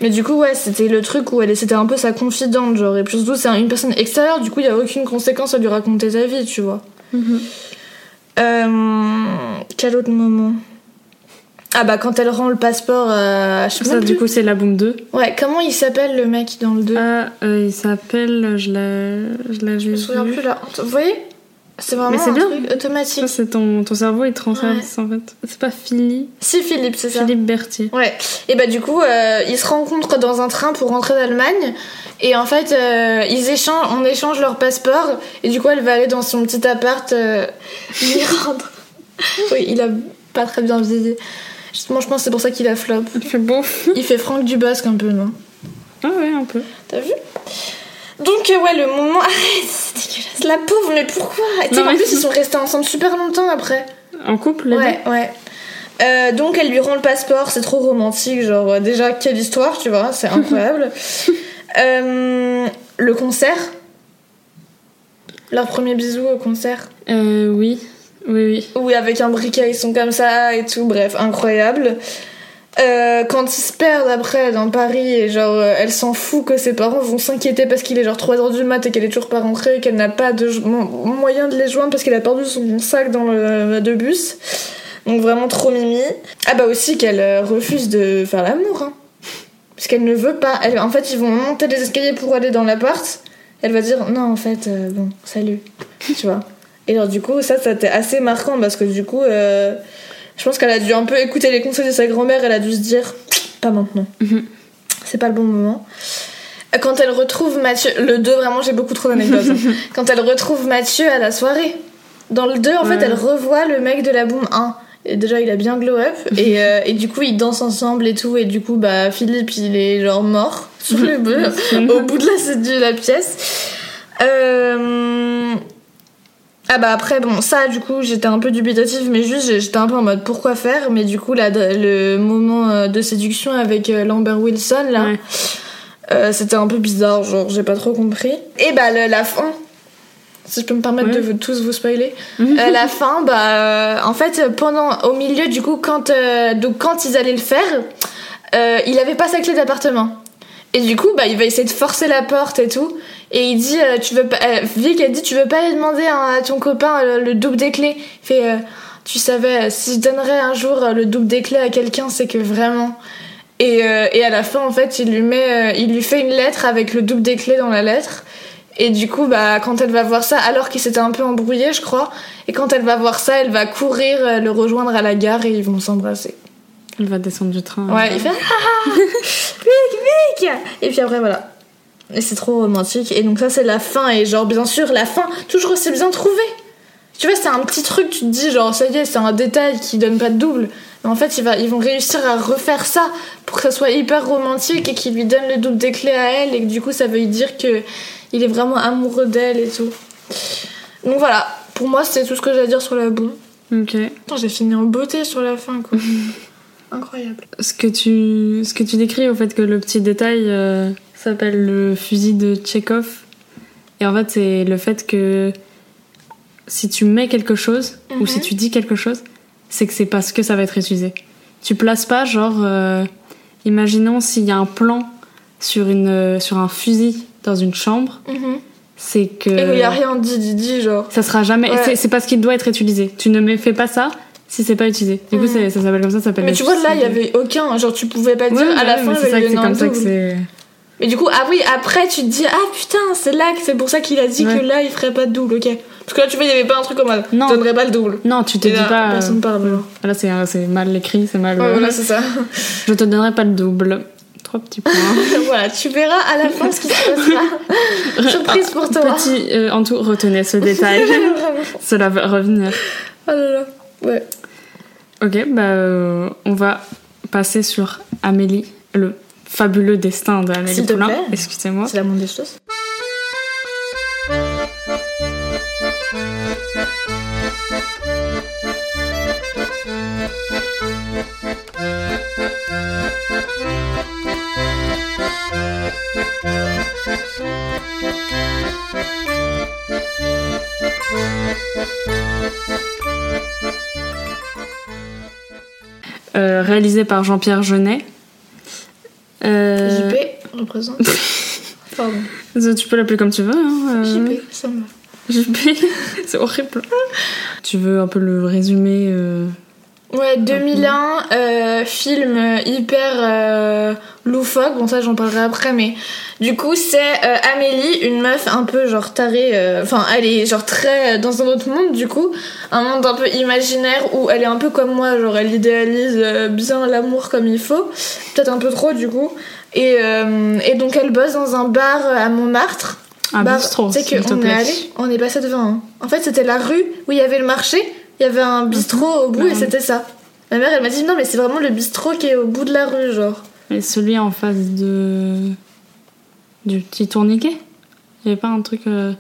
Mais du coup, ouais, c'était le truc où elle c'était un peu sa confidente, genre. Et puis surtout, c'est une personne extérieure, du coup, il y a aucune conséquence à lui raconter sa vie, tu vois. Euh, quel autre moment? Ah bah quand elle rend le passeport, euh, je sais Ça, du coup, c'est la boom 2. Ouais, comment il s'appelle le mec dans le 2 Ah, euh, il s'appelle, je l'ai, je l'ai Je me vu. souviens plus là. Vous voyez? C'est vraiment Mais un bien. truc automatique. Ça, c'est ton, ton cerveau, il transfère Ouais. en fait. C'est pas Philippe, Si Philippe, c'est ça. Philippe Berthier. Ouais. Et bah du coup, euh, ils se rencontrent dans un train pour rentrer d'Allemagne. Et en fait, euh, ils échangent, on échange leur passeport. Et du coup, elle va aller dans son petit appart euh, lui rendre. oui, il a pas très bien vieilli. Justement, je pense que c'est pour ça qu'il a flop. Il fait beau. Il fait Franck Dubosc un peu, non? Ah ouais, un peu. T'as vu? Donc, euh, ouais, le moment. Arrête, c'est dégueulasse. La pauvre, mais pourquoi? Et Non, en mais- plus, ils sont restés ensemble super longtemps après. En couple, les Ouais, ouais. Euh, donc elle lui rend le passeport, c'est trop romantique, genre euh, déjà quelle histoire, tu vois, c'est incroyable. Euh, le concert, leur premier bisou au concert, Euh, oui. Oui, oui. où avec un briquet ils sont comme ça et tout, bref, incroyable. Euh, quand ils se perdent après dans Paris et genre euh, elle s'en fout que ses parents vont s'inquiéter parce qu'il est genre 3h du mat et qu'elle est toujours pas rentrée et qu'elle n'a pas de moyen de les joindre parce qu'elle a perdu son sac dans le de bus. Donc vraiment trop mimi. Ah bah aussi qu'elle euh, refuse de faire l'amour. Hein. Parce qu'elle ne veut pas. Elle, en fait ils vont monter les escaliers pour aller dans l'appart. Elle va dire non en fait bon salut. tu vois. Et alors du coup ça ça c'était assez marquant parce que du coup euh, je pense qu'elle a dû un peu écouter les conseils de sa grand-mère, elle a dû se dire pas maintenant. C'est pas le bon moment. Quand elle retrouve Mathieu, le 2 vraiment j'ai beaucoup trop d'anecdotes. hein. Quand elle retrouve Mathieu à la soirée. Dans le 2 en fait elle revoit le mec de la boom 1. Et déjà il a bien glow up et, euh, et du coup ils dansent ensemble et tout et du coup bah Philippe il est genre mort sur le bœuf au bout de la, de la pièce. Euh, ah bah après bon ça du coup j'étais un peu dubitative mais juste j'étais un peu en mode pourquoi faire? Mais du coup là le moment euh, de séduction avec euh, Lambert Wilson là Ouais. euh, c'était un peu bizarre genre j'ai pas trop compris. Et bah le- la fin. Si je peux me permettre Ouais. de vous, tous vous spoiler. Euh, la fin bah euh, en fait pendant au milieu du coup quand euh, donc quand ils allaient le faire il avait pas sa clé d'appartement et du coup bah il va essayer de forcer la porte et tout Et il dit, euh, tu veux pas, euh, Vic elle dit, tu veux pas aller demander à, ton copain euh, le double des clés. Il fait, euh, tu savais, si je donnerais un jour le double des clés à quelqu'un, c'est que vraiment. Et, et à la fin, en fait, il lui met, il lui fait une lettre avec le double des clés dans la lettre. Et du coup, bah, quand elle va voir ça, alors qu'il s'était un peu embrouillé, je crois, et quand elle va voir ça, elle va courir le rejoindre à la gare et ils vont s'embrasser. Il va descendre du train. Ouais, il fait ah, Vic, Vic Et puis après, voilà. Et c'est trop romantique. Et donc, ça, c'est la fin. Et genre, bien sûr, la fin, toujours c'est bien trouvé. Tu vois, c'est un petit truc, tu te dis, genre, ça y est, c'est un détail qui donne pas de double. Mais en fait, il va, ils vont réussir à refaire ça pour que ça soit hyper romantique et qu'il lui donne le double des clés à elle. Et que du coup, ça veut dire que il est vraiment amoureux d'elle et tout. Donc voilà, pour moi, c'est tout ce que j'ai à dire sur la boum. Ok. Attends, j'ai fini en beauté sur la fin, quoi. Incroyable. Ce que tu, ce que tu décris au fait que le petit détail euh, s'appelle le fusil de Tchekhov. Et en fait, c'est le fait que si tu mets quelque chose ou si tu dis quelque chose, c'est que c'est parce que ça va être utilisé. Tu places pas genre, euh, imaginons s'il y a un plan sur une, euh, sur un fusil dans une chambre, Mhm. c'est que Et il y a rien dit, dit, dit, genre. ça sera jamais. Ouais. c'est- parce qu'il doit être utilisé. Tu ne me fais pas ça si c'est pas utilisé. Du coup, ça s'appelle comme ça. Ça s'appelle. Mais tu vois, là, il y avait aucun. Genre, tu pouvais pas dire Ouais, à la ouais, fin, c'est ça que c'est comme ça que c'est. Mais du coup, ah oui, après, tu te dis, ah putain, c'est là que c'est pour ça qu'il a dit Ouais. que là, il ferait pas de double, ok. Parce que là, tu vois, il y avait pas un truc comme ça. Non. Je donnerais pas le double. Non, tu te dis là, pas. euh, Personne parle. genre. Là, c'est c'est mal écrit, c'est mal. Ouais, euh, voilà, c'est ça. Je te donnerai pas le double. Trois petits points. voilà, tu verras à la fin ce qui se passera. Surprise pour toi. Petit, euh, en tout, retenez ce détail. Cela va revenir. Oh là là. Ouais. Ok, bah, euh, on va passer sur Amélie, le fabuleux destin d'Amélie S'il te Poulain. Excusez-moi. C'est la moindre des choses. Euh, réalisé par Jean-Pierre Jeunet. Euh, JP représente. Pardon. Tu peux l'appeler comme tu veux. Hein, euh, JP, ça me va. JP. c'est horrible. Tu veux un peu le résumé euh, Ouais, 2001, euh, film hyper euh, loufoque. Bon, ça, j'en parlerai après, mais du coup, c'est euh, Amélie, une meuf un peu genre tarée. Enfin, elle est genre très dans un autre monde, du coup. Un monde un peu imaginaire où elle est un peu comme moi, genre elle idéalise bien l'amour comme il faut. Peut-être un peu trop, du coup. Et, et donc, elle bosse dans un bar à Montmartre. Un Bah, bistrot, Tu sais qu'on est allé, on est passé devant. hein. En fait, c'était la rue où il y avait le marché, il y avait un bistrot au bout et Mhm. c'était ça. Ma mère, elle m'a dit non, mais c'est vraiment le bistrot qui est au bout de la rue, genre. Et celui en face de. du petit tourniquet? Il y avait pas un truc euh,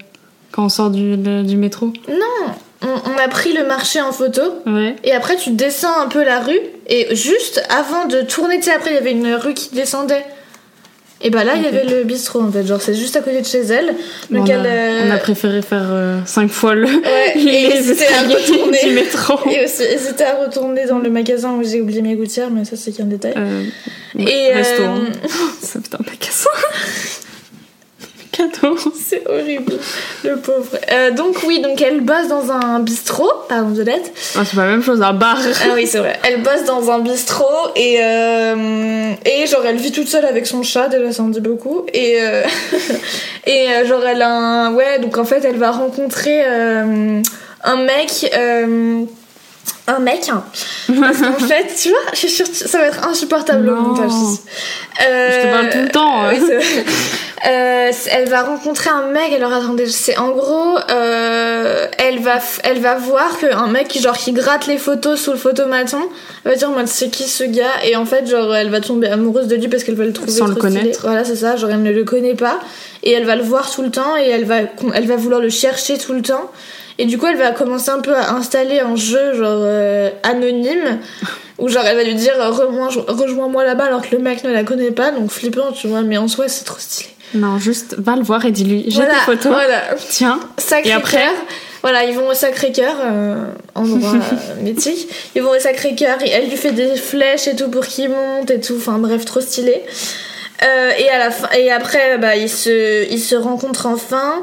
quand on sort du, le- du métro? Non, on, on a pris le marché en photo Ouais. et après tu descends un peu la rue et juste avant de tourner, tu sais, après il y avait une rue qui descendait. Et bah là, il y avait le bistrot en fait, genre c'est juste à côté de chez elle. On, a, elle euh, on, a, préféré faire euh, 5 fois le. Ouais, et hésiter à retourner. Et aussi hésiter à retourner dans le magasin où j'ai oublié mes gouttières, mais ça c'est qu'un détail. Euh, et resto. Hein. oh, ça putain, magasin. 14, c'est horrible, le pauvre. Euh, donc oui, donc elle bosse dans un bistrot, pardon de dette. Ah, c'est pas la même chose, un bar. ah oui, c'est vrai. Elle bosse dans un bistrot et euh, et genre elle vit toute seule avec son chat, déjà ça en dit beaucoup. Et euh, et genre elle a un ouais, donc en fait elle va rencontrer un mec un mec. Hein. Fait, tu vois, je suis ça va être insupportable au montage. Je te parle tout le temps. Hein. Oui, euh, elle va rencontrer un mec. Alors attendez, c'est en gros, euh, elle va, elle va voir qu'un mec qui genre qui gratte les photos sous le photomaton, elle va dire moi c'est qui ce gars? Et en fait genre elle va tomber amoureuse de lui parce qu'elle va le trouver Sans le stylé. connaître. Voilà c'est ça, genre elle ne le connaît pas et elle va le voir tout le temps et elle va, elle va vouloir le chercher tout le temps. Et du coup, elle va commencer un peu à installer un jeu genre euh, anonyme où genre elle va lui dire euh, Rejoins- rejoins-moi là-bas alors que le mec ne la connaît pas, donc flippant, tu vois. Mais en soi, c'est trop stylé. Non, juste va le voir et dis-lui j'ai voilà, tes photos. Voilà. Tiens. Sacré Et après cœur. Voilà, ils vont au Sacré-Cœur, euh, endroit euh, mythique. Ils vont au Sacré-Cœur, elle lui fait des flèches et tout pour qu'il monte et tout. Enfin bref, trop stylé. Euh, et à la fin, et après, bah, ils se, ils se rencontrent enfin.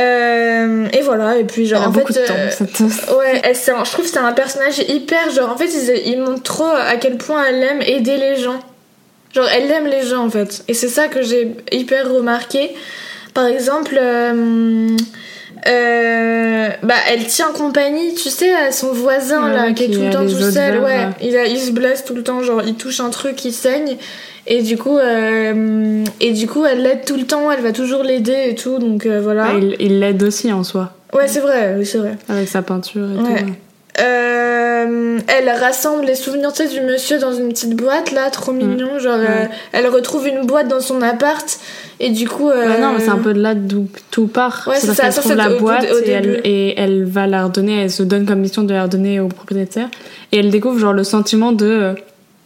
Euh, et voilà, et puis genre Elle a en beaucoup fait, de temps, euh, cette... ouais, elle, c'est un- je trouve que c'est un personnage hyper genre en fait ils, ils montrent trop à quel point elle aime aider les gens. Genre elle aime les gens en fait, et c'est ça que j'ai hyper remarqué. Par exemple, euh, euh, bah elle tient compagnie, tu sais, à son voisin Ouais, là ouais, qui est tout le temps tout seul, ouais, ouais. il, a, il se blesse tout le temps, genre il touche un truc, il saigne. Et du coup, euh, et du coup, elle l'aide tout le temps, elle va toujours l'aider et tout, donc euh, voilà. Ah, il l'aide aussi en soi, Ouais, c'est vrai, oui, c'est vrai. avec sa peinture et Ouais. tout. Euh, elle rassemble les souvenirs tu sais, du monsieur dans une petite boîte là, trop mignon. Genre, Ouais. euh, elle retrouve une boîte dans son appart et du coup. euh, Bah non, mais c'est un peu de là d'où tout part. Ouais, c'est ça, ça, c'est la au- boîte au et, elle, et elle va la redonner, elle se donne comme mission de la redonner au propriétaire. Et elle découvre genre le sentiment de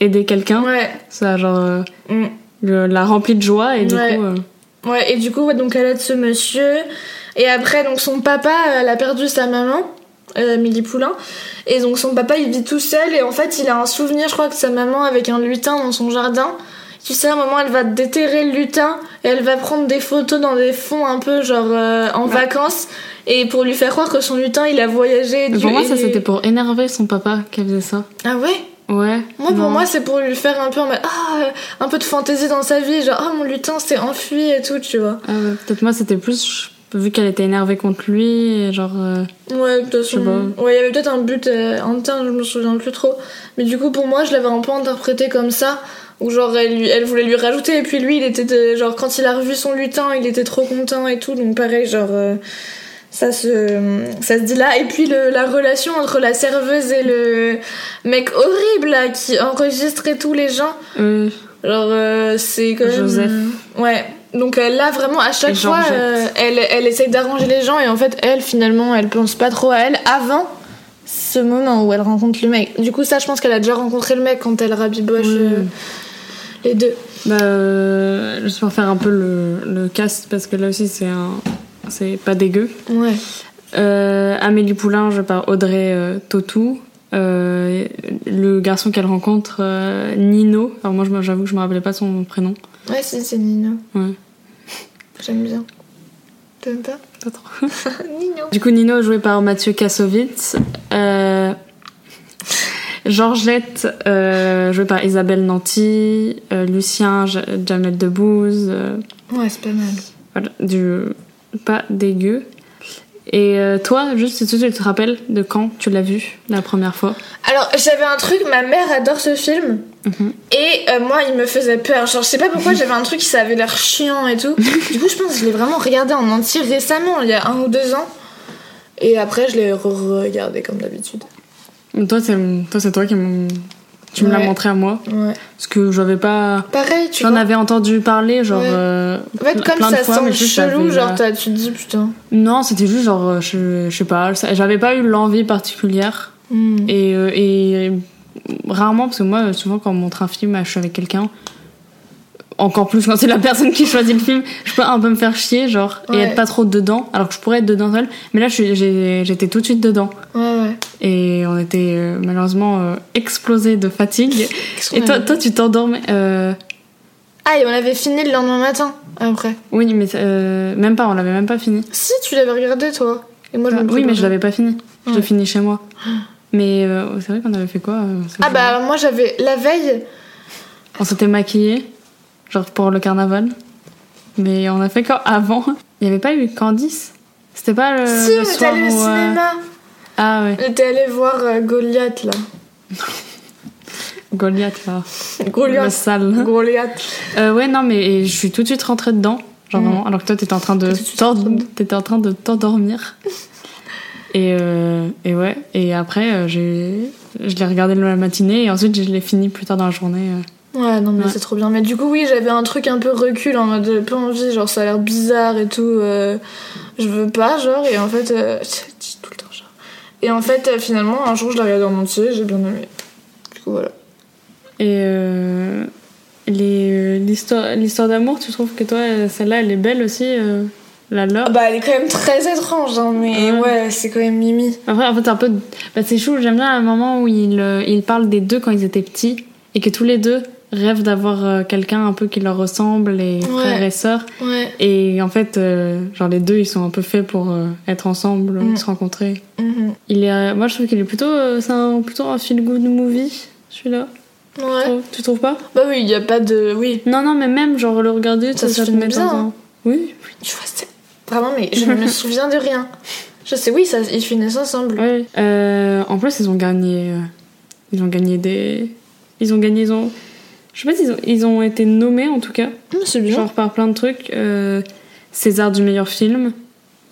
aider quelqu'un. Ouais. Ça genre euh, Mm. le- la remplit de joie et du Ouais. coup... euh, Ouais, et du coup, ouais, donc elle aide ce monsieur. Et après, donc son papa, elle a perdu sa maman, euh, Milly Poulain. Et donc son papa, il vit tout seul. Et en fait, il a un souvenir, je crois, que sa maman avec un lutin dans son jardin. Tu sais, à un moment, elle va déterrer le lutin et elle va prendre des photos dans des fonds un peu genre euh, en vacances. Et pour lui faire croire que son lutin, il a voyagé. Du- pour moi, ça c'était pour énerver son papa qu'elle faisait ça. Ah ouais? Ouais. Moi, pour moi, c'est pour lui faire un peu en mode, ah, un peu de fantaisie dans sa vie. Genre, ah, mon lutin s'est enfui et tout, tu vois. Ah ouais, Peut-être moi, c'était plus vu qu'elle était énervée contre lui, et genre. euh, Ouais, de toute façon. Ouais, il y avait peut-être un but euh, interne, je me souviens plus trop. Mais du coup, pour moi, je l'avais un peu interprété comme ça. Où genre, elle, elle voulait lui rajouter. Et puis lui, il était. de- genre, quand il a revu son lutin, il était trop content et tout. Donc, pareil, genre. euh, ça se, ça se dit là. Et puis le, la relation entre la serveuse et le mec horrible là qui enregistrait tous les gens. euh, Genre, euh, c'est quand même. Joseph. Ouais. Donc là, vraiment, à chaque Et fois, euh, elle, elle essaye d'arranger les gens et en fait, elle, finalement, elle pense pas trop à elle avant ce moment où elle rencontre le mec. Du coup, ça, je pense qu'elle a déjà rencontré le mec quand elle rabiboche Oui. euh, les deux. Bah, euh, juste pour faire un peu le, le cast, parce que là aussi c'est un. C'est pas dégueu. Ouais. Euh, Amélie Poulain, je par Audrey euh, Tautou. Euh, le garçon qu'elle rencontre, euh, Nino. Alors moi, j'avoue que je me rappelais pas son prénom. Ouais, si, c'est Nino. Ouais. J'aime bien. T'aimes pas? Pas trop. Nino. Du coup, Nino joué par Mathieu Kassovitz. Euh, Georgette jouée par Isabelle Nanty. Lucien J- Jamel Debbouze. Ouais, c'est pas mal. voilà, du pas dégueu. Et euh, toi, juste si tu te rappelles de quand tu l'as vu la première fois? Alors, j'avais un truc, ma mère adore ce film. Mhm. Et euh, moi, il me faisait peur. Genre, je sais pas pourquoi j'avais un truc qui ça avait l'air chiant et tout. Du coup, je pense que je l'ai vraiment regardé en entier récemment, il y a un ou deux ans. Et après, je l'ai re-regardé comme d'habitude. Toi, c'est toi, toi qui tu me l'as montré à moi. Ouais. Parce que j'avais pas. Pareil, tu J'en avais entendu parler, genre. Ouais. euh, En fait, comme plein de ça fois, mais sent chelou, genre, t'as- tu te dis putain. Non, c'était juste genre, euh, je, je sais pas, j'avais pas eu l'envie particulière. Hmm. Et, euh, et rarement, parce que moi, souvent, quand on montre un film, je suis avec quelqu'un, encore plus quand c'est la personne qui choisit le film, je peux un peu me faire chier, genre, et être pas trop dedans, alors que je pourrais être dedans seule. Mais là, j'étais tout de suite dedans. Ouais, ouais. Et on était euh, malheureusement euh, explosés de fatigue. Et toi, toi tu t'endormais. euh, Ah, et on avait fini le lendemain matin, après. Oui, mais même pas, on l'avait même pas fini. Si, tu l'avais regardé, toi. Et moi, je me Ah, oui, mais je l'avais pas fini. Je l'ai fini chez moi. Mais c'est vrai qu'on avait fait quoi Ah, bah, moi, j'avais. La veille. On s'était maquillés, genre pour le carnaval. Mais on a fait quand avant Il y avait pas eu Candice? C'était pas le, si, le était soir allé au euh, cinéma. Ah ouais, était allé voir euh, Goliath, là. Goliath là. Goliath. sale. Goliath. Euh, ouais, non, mais je suis tout de suite rentrée dedans. Genre Mm. vraiment, alors que toi, t'étais en train de t'étais en train de t'endormir. et, euh, et ouais, et après, j'ai, je l'ai regardé la matinée et ensuite, je l'ai fini plus tard dans la journée. Ouais, non, mais Ouais. c'est trop bien. Mais du coup, oui, j'avais un truc un peu recul en mode j'avais pas envie, genre ça a l'air bizarre et tout. euh, je veux pas, genre, et en fait, euh, dis tout le temps, genre. Et en fait, euh, finalement, un jour, je l'ai regardé en entier, j'ai bien aimé. Du coup, voilà. Et euh, les, l'histoire, d'amour, tu trouves que toi, celle-là, elle est belle aussi, la leur Ah Bah, elle est quand même très étrange, hein, mais Ouais. ouais, c'est quand même Mimi. Après, en fait, c'est un peu. Bah, c'est chou, j'aime bien le moment où il, euh, il parle des deux quand ils étaient petits et que tous les deux, rêvent d'avoir euh, quelqu'un un peu qui leur ressemble, les frères et sœurs. Ouais. Et en fait, euh, genre les deux, ils sont un peu faits pour euh, être ensemble, Mm. se rencontrer. Mhm. Il est, moi, je trouve qu'il est plutôt, euh, c'est un, plutôt un feel good movie, celui-là. Ouais. Tu trouves pas? Bah oui, il n'y a pas de. Oui. Non, non, mais même genre le regarder, Ça ça, se met bien, hein. Oui. Tu vois, c'est. Vraiment, mais je ne me souviens de rien. Je sais, oui, ça, ils finissent ensemble. Ouais. En plus, ils ont gagné, ils ont gagné des, ils ont gagné, ils ont, je sais pas s'ils ont, ils ont été nommés en tout cas. Hum, c'est bien. genre par plein de trucs. euh, César du meilleur film,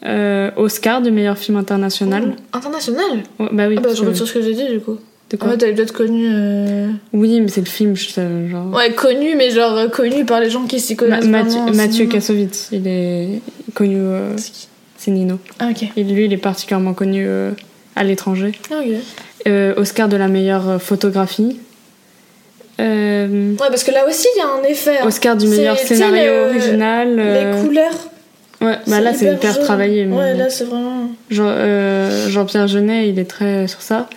euh, Oscar du meilleur film international. International? Ouais, bah oui. Ah bah, je retire ce que j'ai dit du coup. de En quoi fait, elle est peut-être connue. euh, Oui, mais c'est le film, je sais, genre. Ouais, connue, mais genre euh, connue par les gens qui s'y Ma- connaissent. Mathieu, en Mathieu. Kassovitz, il est connu. euh, C'est qui? c'est Nino. Ah, ok. Et lui, il est particulièrement connu à l'étranger. Ah, ok. Oscar de la meilleure photographie. Euh, Ouais, parce que là aussi, il y a un effet. hein. Oscar du meilleur scénario le- original. euh, Les couleurs. ouais, bah là, c'est hyper travaillé. Mais Ouais, là, c'est vraiment. Jean, euh, Jean-Pierre Jeunet, il est très sur ça.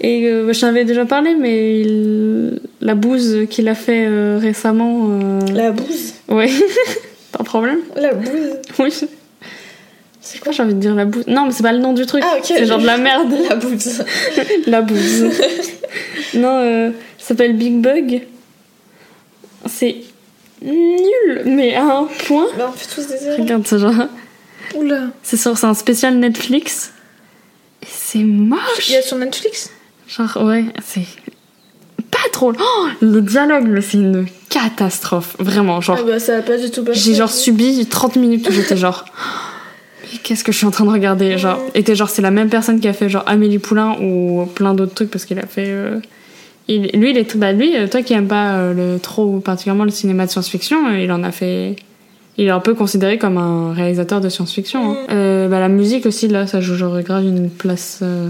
Et euh, je t'avais déjà parlé, mais il- la bouse qu'il a fait euh, récemment. euh, La bouse? Ouais, pas de problème. La bouse. Oui. C'est quoi, j'ai envie de dire la bouse? Non, mais c'est pas le nom du truc. Ah, ok. C'est genre de la merde. La bouse. La bouse. non, euh, ça s'appelle Big Bug. C'est nul, mais à un point. Bah, on fait tous des erreurs. Regarde ça, genre. Oula. C'est sur, c'est un spécial Netflix. Et c'est moche. Il y a sur Netflix? Genre, ouais, c'est pas trop. Oh, le dialogue, mais c'est une catastrophe. Vraiment, genre. Ah, bah, ça a pas du tout passé. J'ai genre subi 30 minutes où j'étais genre. Mais qu'est-ce que je suis en train de regarder Genre, et t'es genre, c'est la même personne qui a fait genre Amélie Poulain ou plein d'autres trucs parce qu'il a fait. euh, il- lui, il est. Bah, lui, euh, toi qui aimes pas euh, le, trop particulièrement le cinéma de science-fiction, euh, il en a fait. Il est un peu considéré comme un réalisateur de science-fiction. hein. Euh, bah, la musique aussi, là, ça joue genre grave une place euh,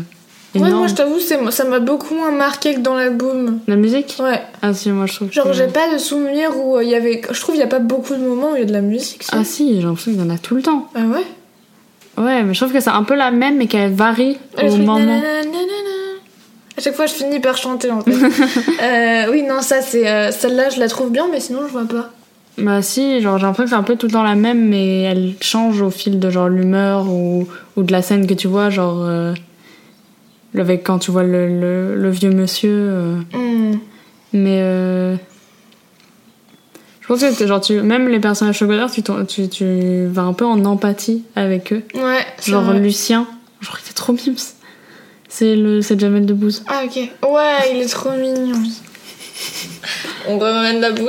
Ouais, énorme. moi, je t'avoue, ça m'a beaucoup moins marqué que dans la boom. La musique? Ouais. Ah si, moi je trouve Genre, que- j'ai pas de souvenir où il y avait. Je trouve qu'il y a pas beaucoup de moments où il y a de la musique. si. Ah si, j'ai l'impression qu'il y en a tout le temps. Ah ouais? Ouais, mais je trouve que c'est un peu la même, mais qu'elle varie Le au moment. nanana. À chaque fois, je finis par chanter en fait. Euh, oui, non, ça, c'est. euh, Celle-là, je la trouve bien, mais sinon, je vois pas. Bah si, genre j'ai l'impression que c'est un peu tout le temps la même, mais elle change au fil de genre l'humeur ou, ou de la scène que tu vois, genre euh, avec quand tu vois le, le, le vieux monsieur. euh, Hmm. mais euh, je pense que genre tu, même les personnages secondaires, tu, tu, tu vas un peu en empathie avec eux. Ouais, Genre vrai. Lucien, genre il était trop mimes. C'est le c'est Jamel Debbouze. Ah, ok. Ouais, il est trop mignon. On ramène la bouse.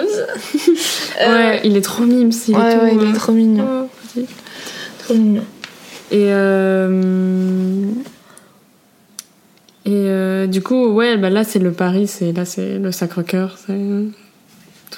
Euh, Ouais, il est trop mimes. Il ouais, est tout, ouais, il est trop mignon. oh. Trop mignon. Et euh... et euh, du coup, ouais, bah là c'est le Paris, c'est là c'est le Sacre-Cœur, c'est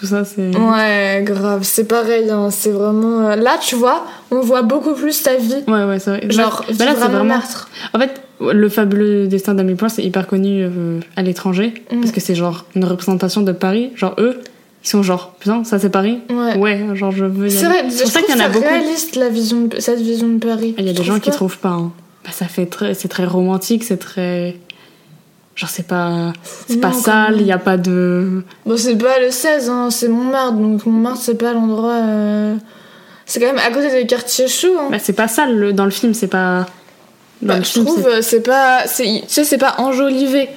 tout ça, c'est. Ouais, grave, c'est pareil, hein, c'est vraiment. euh, Là, tu vois, on voit beaucoup plus ta vie. Ouais, ouais, c'est vrai. Genre, Bah, bah, là, vraiment. Montmartre. En fait, le fabuleux destin d'Amélie Poulain, c'est hyper connu euh, à l'étranger Mm. parce que c'est genre une représentation de Paris. Genre eux, ils sont genre putain, ça c'est Paris? Ouais. Ouais, genre je veux C'est vrai, C'est pour ça qu'il y en a beaucoup. réaliste, la vision de- cette vision de Paris. Il y a des gens qui pas trouvent pas. hein. Bah, ça fait très, c'est très romantique, c'est très. Genre c'est pas, c'est pas sale, il y a pas de. Bon, c'est pas le 16, hein, c'est Montmartre, donc Montmartre, c'est pas l'endroit. euh, C'est quand même à côté des quartiers chauds. Hein. Bah, c'est pas sale le- dans le film, c'est pas. Bah, je film, trouve, c'est- c'est pas. c'est- Tu sais, c'est pas enjolivé.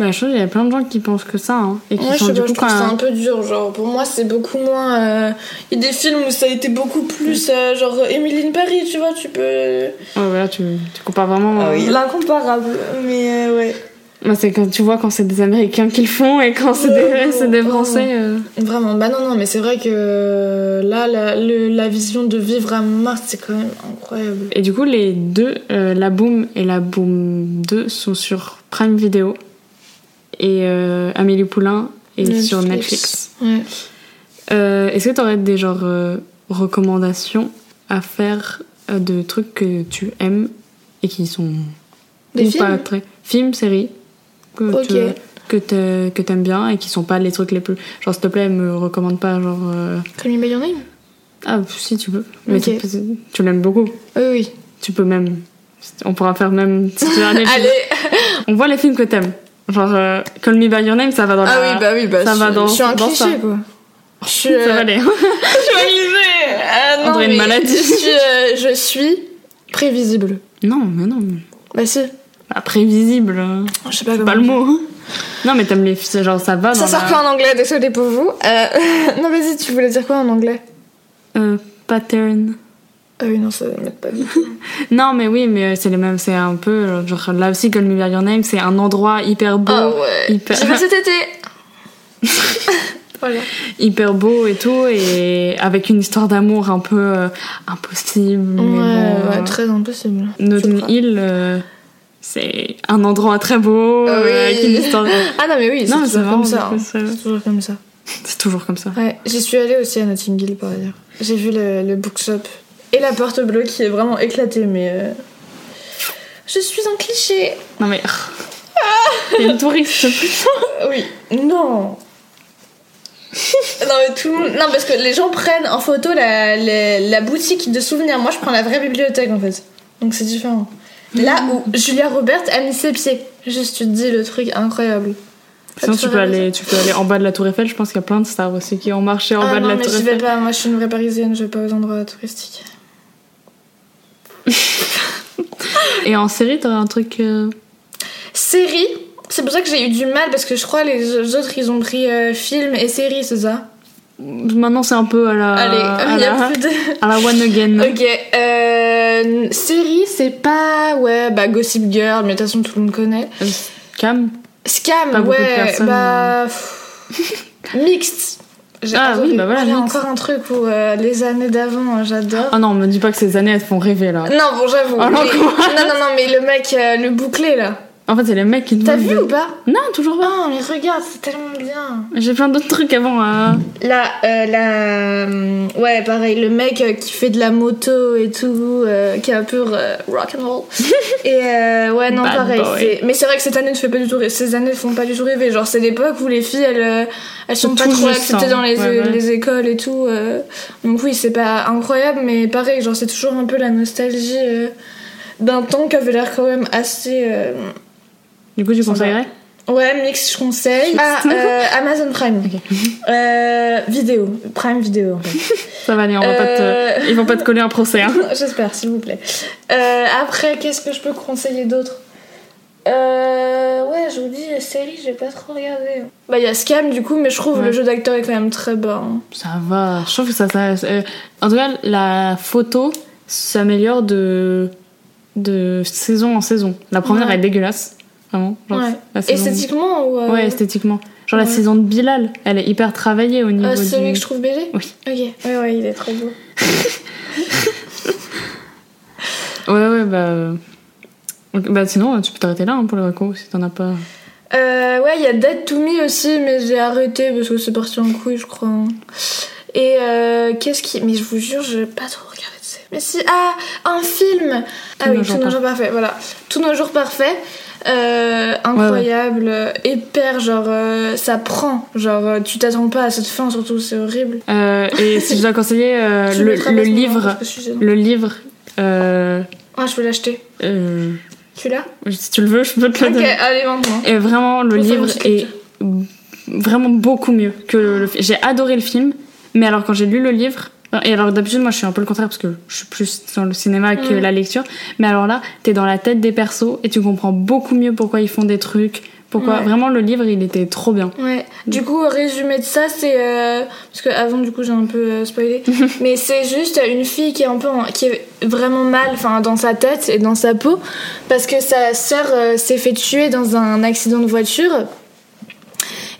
Bah, je trouve qu'il y a plein de gens qui pensent que ça, hein, et qui Moi, je sont sais du pas, coup je trouve ça un peu dur. Genre, pour moi, c'est beaucoup moins. euh, Il y a des films où ça a été beaucoup plus. euh, genre, Emily in Paris, tu vois, tu peux. Ouais, voilà, tu, tu compares vraiment. Ah oui, l'incomparable. Mais euh, ouais. Bah, c'est quand tu vois quand c'est des Américains qui le font et quand c'est des, c'est des. Français. euh. Vraiment, bah non, non, mais c'est vrai que euh, là, la, le- la vision de vivre à Montmartre, c'est quand même incroyable. Et du coup, les deux, euh, la Boom et la Boom 2, sont sur Prime Video. Et euh, Amélie Poulain est sur Netflix. Ouais. Est-ce que tu aurais des genres recommandations à faire de trucs que tu aimes et qui sont Des films pas très films, séries? Que tu que t'ai- que t'aimes bien et qui sont pas les trucs les plus genre s'il te plaît me recommande pas genre euh, Call Me By Your Name ah si tu peux mais tu, tu l'aimes beaucoup Oui, oui. tu peux même on pourra faire même si tu veux. Allez on voit les films que t'aimes Genre, euh, Call Me By Your Name, ça va dans Ah la... oui, bah oui, bah ça je, va dans, je suis un dans cliché, ça. quoi. Je suis, Ça va aller. je suis arrivée. Ah. Je suis, euh, je suis prévisible. non, mais non. Bah si. Pas prévisible. hein. Je sais pas pas le mot. Non, mais t'aimes les genre ça va dans Ça sort la... quoi en anglais? Désolée pour vous. Euh, non, vas-y, tu voulais dire quoi en anglais? Euh, pattern. Ah oui, non, ça m'aide pas du tout. Non, mais oui, mais c'est les mêmes, c'est un peu, euh, genre là aussi, Call Me By Your Name, c'est un endroit hyper beau, Ah ouais. hyper, J'ai fait cet été. voilà. hyper beau et tout, et avec une histoire d'amour un peu euh, impossible. Ouais, mais bon, ouais, euh, très impossible. Tu le c'est un endroit très beau, Ah euh, oui. avec une histoire. Ah non, mais oui, c'est toujours comme ça. hein. ça- C'est toujours comme ça. C'est toujours comme ça. Ouais, j'y suis allée aussi à Notting Hill par ailleurs. J'ai vu le, le bookshop et la porte bleue qui est vraiment éclatée, mais. euh, Je suis un cliché. Non mais. Il y a une touriste putain. Oui, non. non, mais tout le monde. Non, parce que les gens prennent en photo la, la, la boutique de souvenirs. Moi, je prends la vraie bibliothèque en fait. Donc c'est différent. Là où Julia Roberts a mis ses pieds. Juste, tu te dis le truc incroyable. Sinon tu peux aller, tu peux aller en bas de la Tour Eiffel. Je pense qu'il y a plein de stars aussi qui ont marché en ah bas de non, la mais Tour j'y vais Eiffel. pas. Moi, je suis une vraie parisienne. Je vais pas aux endroits touristiques. Et en série, t'aurais un truc. euh, Série, c'est pour ça que j'ai eu du mal parce que je crois les autres ils ont pris euh, film et série, c'est ça? Maintenant c'est un peu à la. Allez, à y a la, plus de. à la one again. Ok, euh, série, c'est pas. Ouais, bah Gossip Girl, mais de toute façon tout le monde connaît. Euh, Cam. Scam, Pas de ouais, personnes, bah. Mixte. Ah oui, bah voilà, Il y a encore un truc où euh, les années d'avant, euh, j'adore. Oh non, me dis pas que ces années elles te font rêver là. Non, bon, j'avoue. Oh, mais- non, non, non, mais le mec, euh, le bouclé là. En fait, c'est les mecs qui te T'as vu ou pas Non, toujours pas. Oh, mais regarde, c'est tellement bien. J'ai plein d'autres trucs avant. à- Là, euh, la... hum, Ouais, pareil, le mec euh, qui fait de la moto et tout, euh, qui est un peu euh, rock and roll. et euh, ouais, non, Bad pareil. c'est- Mais c'est vrai que cette année ne fait pas du tout rêver. Ces années ne font pas du tout rêver. Genre, c'est l'époque où les filles, elles, euh, elles sont pas trop acceptées dans les, ouais, ouais. les écoles et tout. euh. Donc oui, c'est pas incroyable, mais pareil, genre, c'est toujours un peu la nostalgie euh, d'un temps qui avait l'air quand même assez... euh, Du coup, tu conseillerais Ouais, mix, je conseille. Ah, euh, Amazon Prime. Euh, vidéo. Prime vidéo, en fait. Ça va aller, on va pas Euh. te... ils vont pas te coller un procès. Hein. J'espère, s'il vous plaît. Euh, après, qu'est-ce que je peux conseiller d'autre euh, ouais, je vous dis, série, j'ai pas trop regardé. Bah, il y a Scam du coup, mais je trouve Ouais. le jeu d'acteur est quand même très bon. Ça va. Je trouve que ça. ça euh, en tout cas, la photo s'améliore de de saison en saison. La première Ouais. est dégueulasse, vraiment. Genre, Ouais. Esthétiquement ou. euh, Ouais, esthétiquement. Genre la saison de Bilal, elle est hyper travaillée au niveau euh, celui du. que je trouve BG Oui. Ok, ouais, ouais, il est trop beau. Ouais, ouais, bah. euh, Bah sinon, tu peux t'arrêter là hein, pour le reco si t'en as pas. Euh, ouais, il y a Dead to Me aussi, mais j'ai arrêté parce que c'est parti en couille, je crois. Et euh, qu'est-ce qui. Mais je vous jure, j'ai pas trop regardé de série. Mais si. Ah, un film Ah Tous oui, Tous nos jours parfaits, voilà. Tous nos jours parfaits. Euh, incroyable, hyper, genre, euh, ça prend. Genre, euh, tu t'attends pas à cette fin, surtout, c'est horrible. Euh, et si je dois conseiller le, le livre, le livre. Ah, je peux l'acheter. Tu l'as si tu le veux, je peux te le Ok, donner. allez, maintenant. Et vraiment, le livre est vraiment beaucoup mieux que le, le film. J'ai adoré le film, mais alors quand j'ai lu le livre, et alors d'habitude moi je suis un peu le contraire parce que je suis plus dans le cinéma que Mm. la lecture, mais alors là t'es dans la tête des persos et tu comprends beaucoup mieux pourquoi ils font des trucs, pourquoi Ouais. vraiment le livre il était trop bien. Ouais. Du coup, résumé de ça, c'est euh, parce que avant du coup j'ai un peu euh, spoilé, mais c'est juste une fille qui est un peu en- qui est vraiment mal, enfin dans sa tête et dans sa peau, parce que sa sœur euh, s'est fait tuer dans un accident de voiture.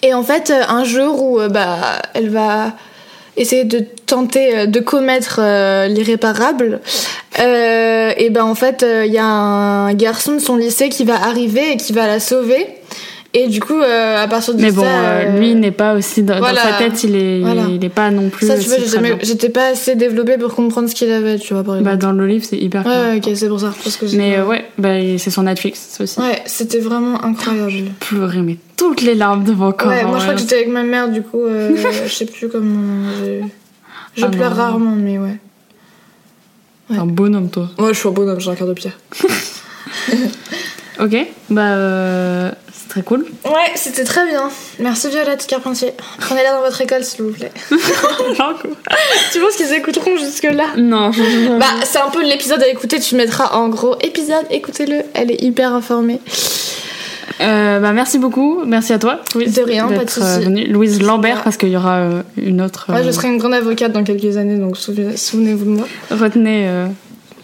Et en fait, un jour où bah elle va essayer de tenter euh, de commettre euh, l'irréparable, euh, et ben en fait il y a un garçon de son lycée qui va arriver et qui va la sauver. Et du coup, euh, à partir de Mais ça, bon, euh, euh, lui n'est pas aussi dans, sa tête, il est, Voilà. il est pas non plus. ça, tu vois, j'ai j'étais pas assez développée pour comprendre ce qu'il avait, tu vois, par exemple. Bah dans le livre c'est hyper. ouais, clair. ouais, ok, c'est pour ça. Parce que j'ai- Mais euh, ouais, bah c'est sur Netflix aussi. Ouais, c'était vraiment incroyable. Pleurer mais toutes les larmes devant corps. Ouais, moi je crois ouais. que j'étais avec ma mère, du coup, je sais plus comment. j'ai- Je Ah pleure non. rarement, mais ouais. Un bonhomme toi. Moi, je suis un bonhomme, j'ai un cœur de pierre. Ok, bah c'est très cool. Ouais, c'était très bien. Merci Violette Carpentier. Prenez-la dans votre école, s'il vous plaît. tu penses qu'ils écouteront jusque-là? Non, Bah, c'est un peu l'épisode à écouter. Tu mettras en gros épisode, écoutez-le. Elle est hyper informée. Euh, bah merci beaucoup, merci à toi. Louise, De rien, pas de euh, souci. venue. Louise Lambert, parce qu'il y aura euh, une autre. Je serai une grande avocate dans quelques années, donc souvenez- souvenez-vous de moi. Retenez,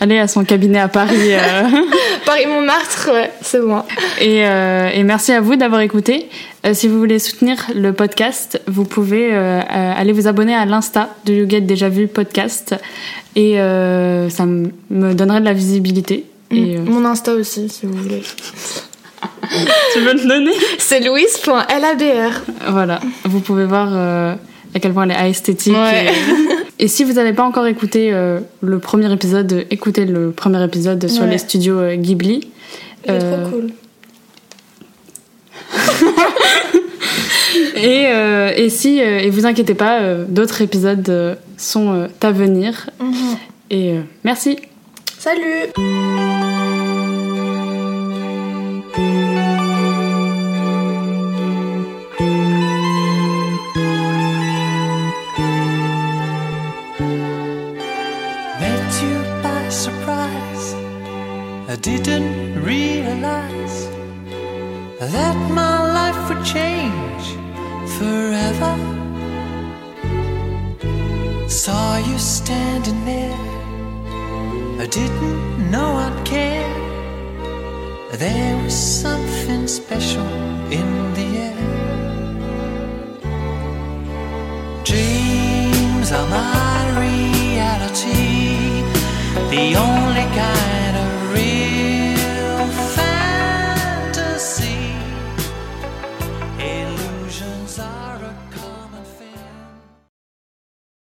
allez à son cabinet à Paris. euh, Paris-Montmartre, ouais, c'est moi. et, euh, et merci à vous d'avoir écouté. Euh, si vous voulez soutenir le podcast, vous pouvez aller vous abonner à l'Insta de You Get Déjà Vu Podcast. Et ça me donnerait de la visibilité. Et, euh, Mon Insta aussi, si vous voulez. tu veux le donner? C'est louise.labr. Voilà, vous pouvez voir à quel point elle est esthétique. Ouais. Et, et si vous n'avez pas encore écouté euh, le premier épisode, écoutez le premier épisode sur Ouais. les studios euh, Ghibli. Il est Euh, trop cool. Et, euh, et si, euh, et vous inquiétez pas, euh, d'autres épisodes sont à venir. Mhm. Et merci. Salut that my life would change forever. Saw you standing there, I didn't know I'd care. There was something special in the air. Dreams are my reality. The only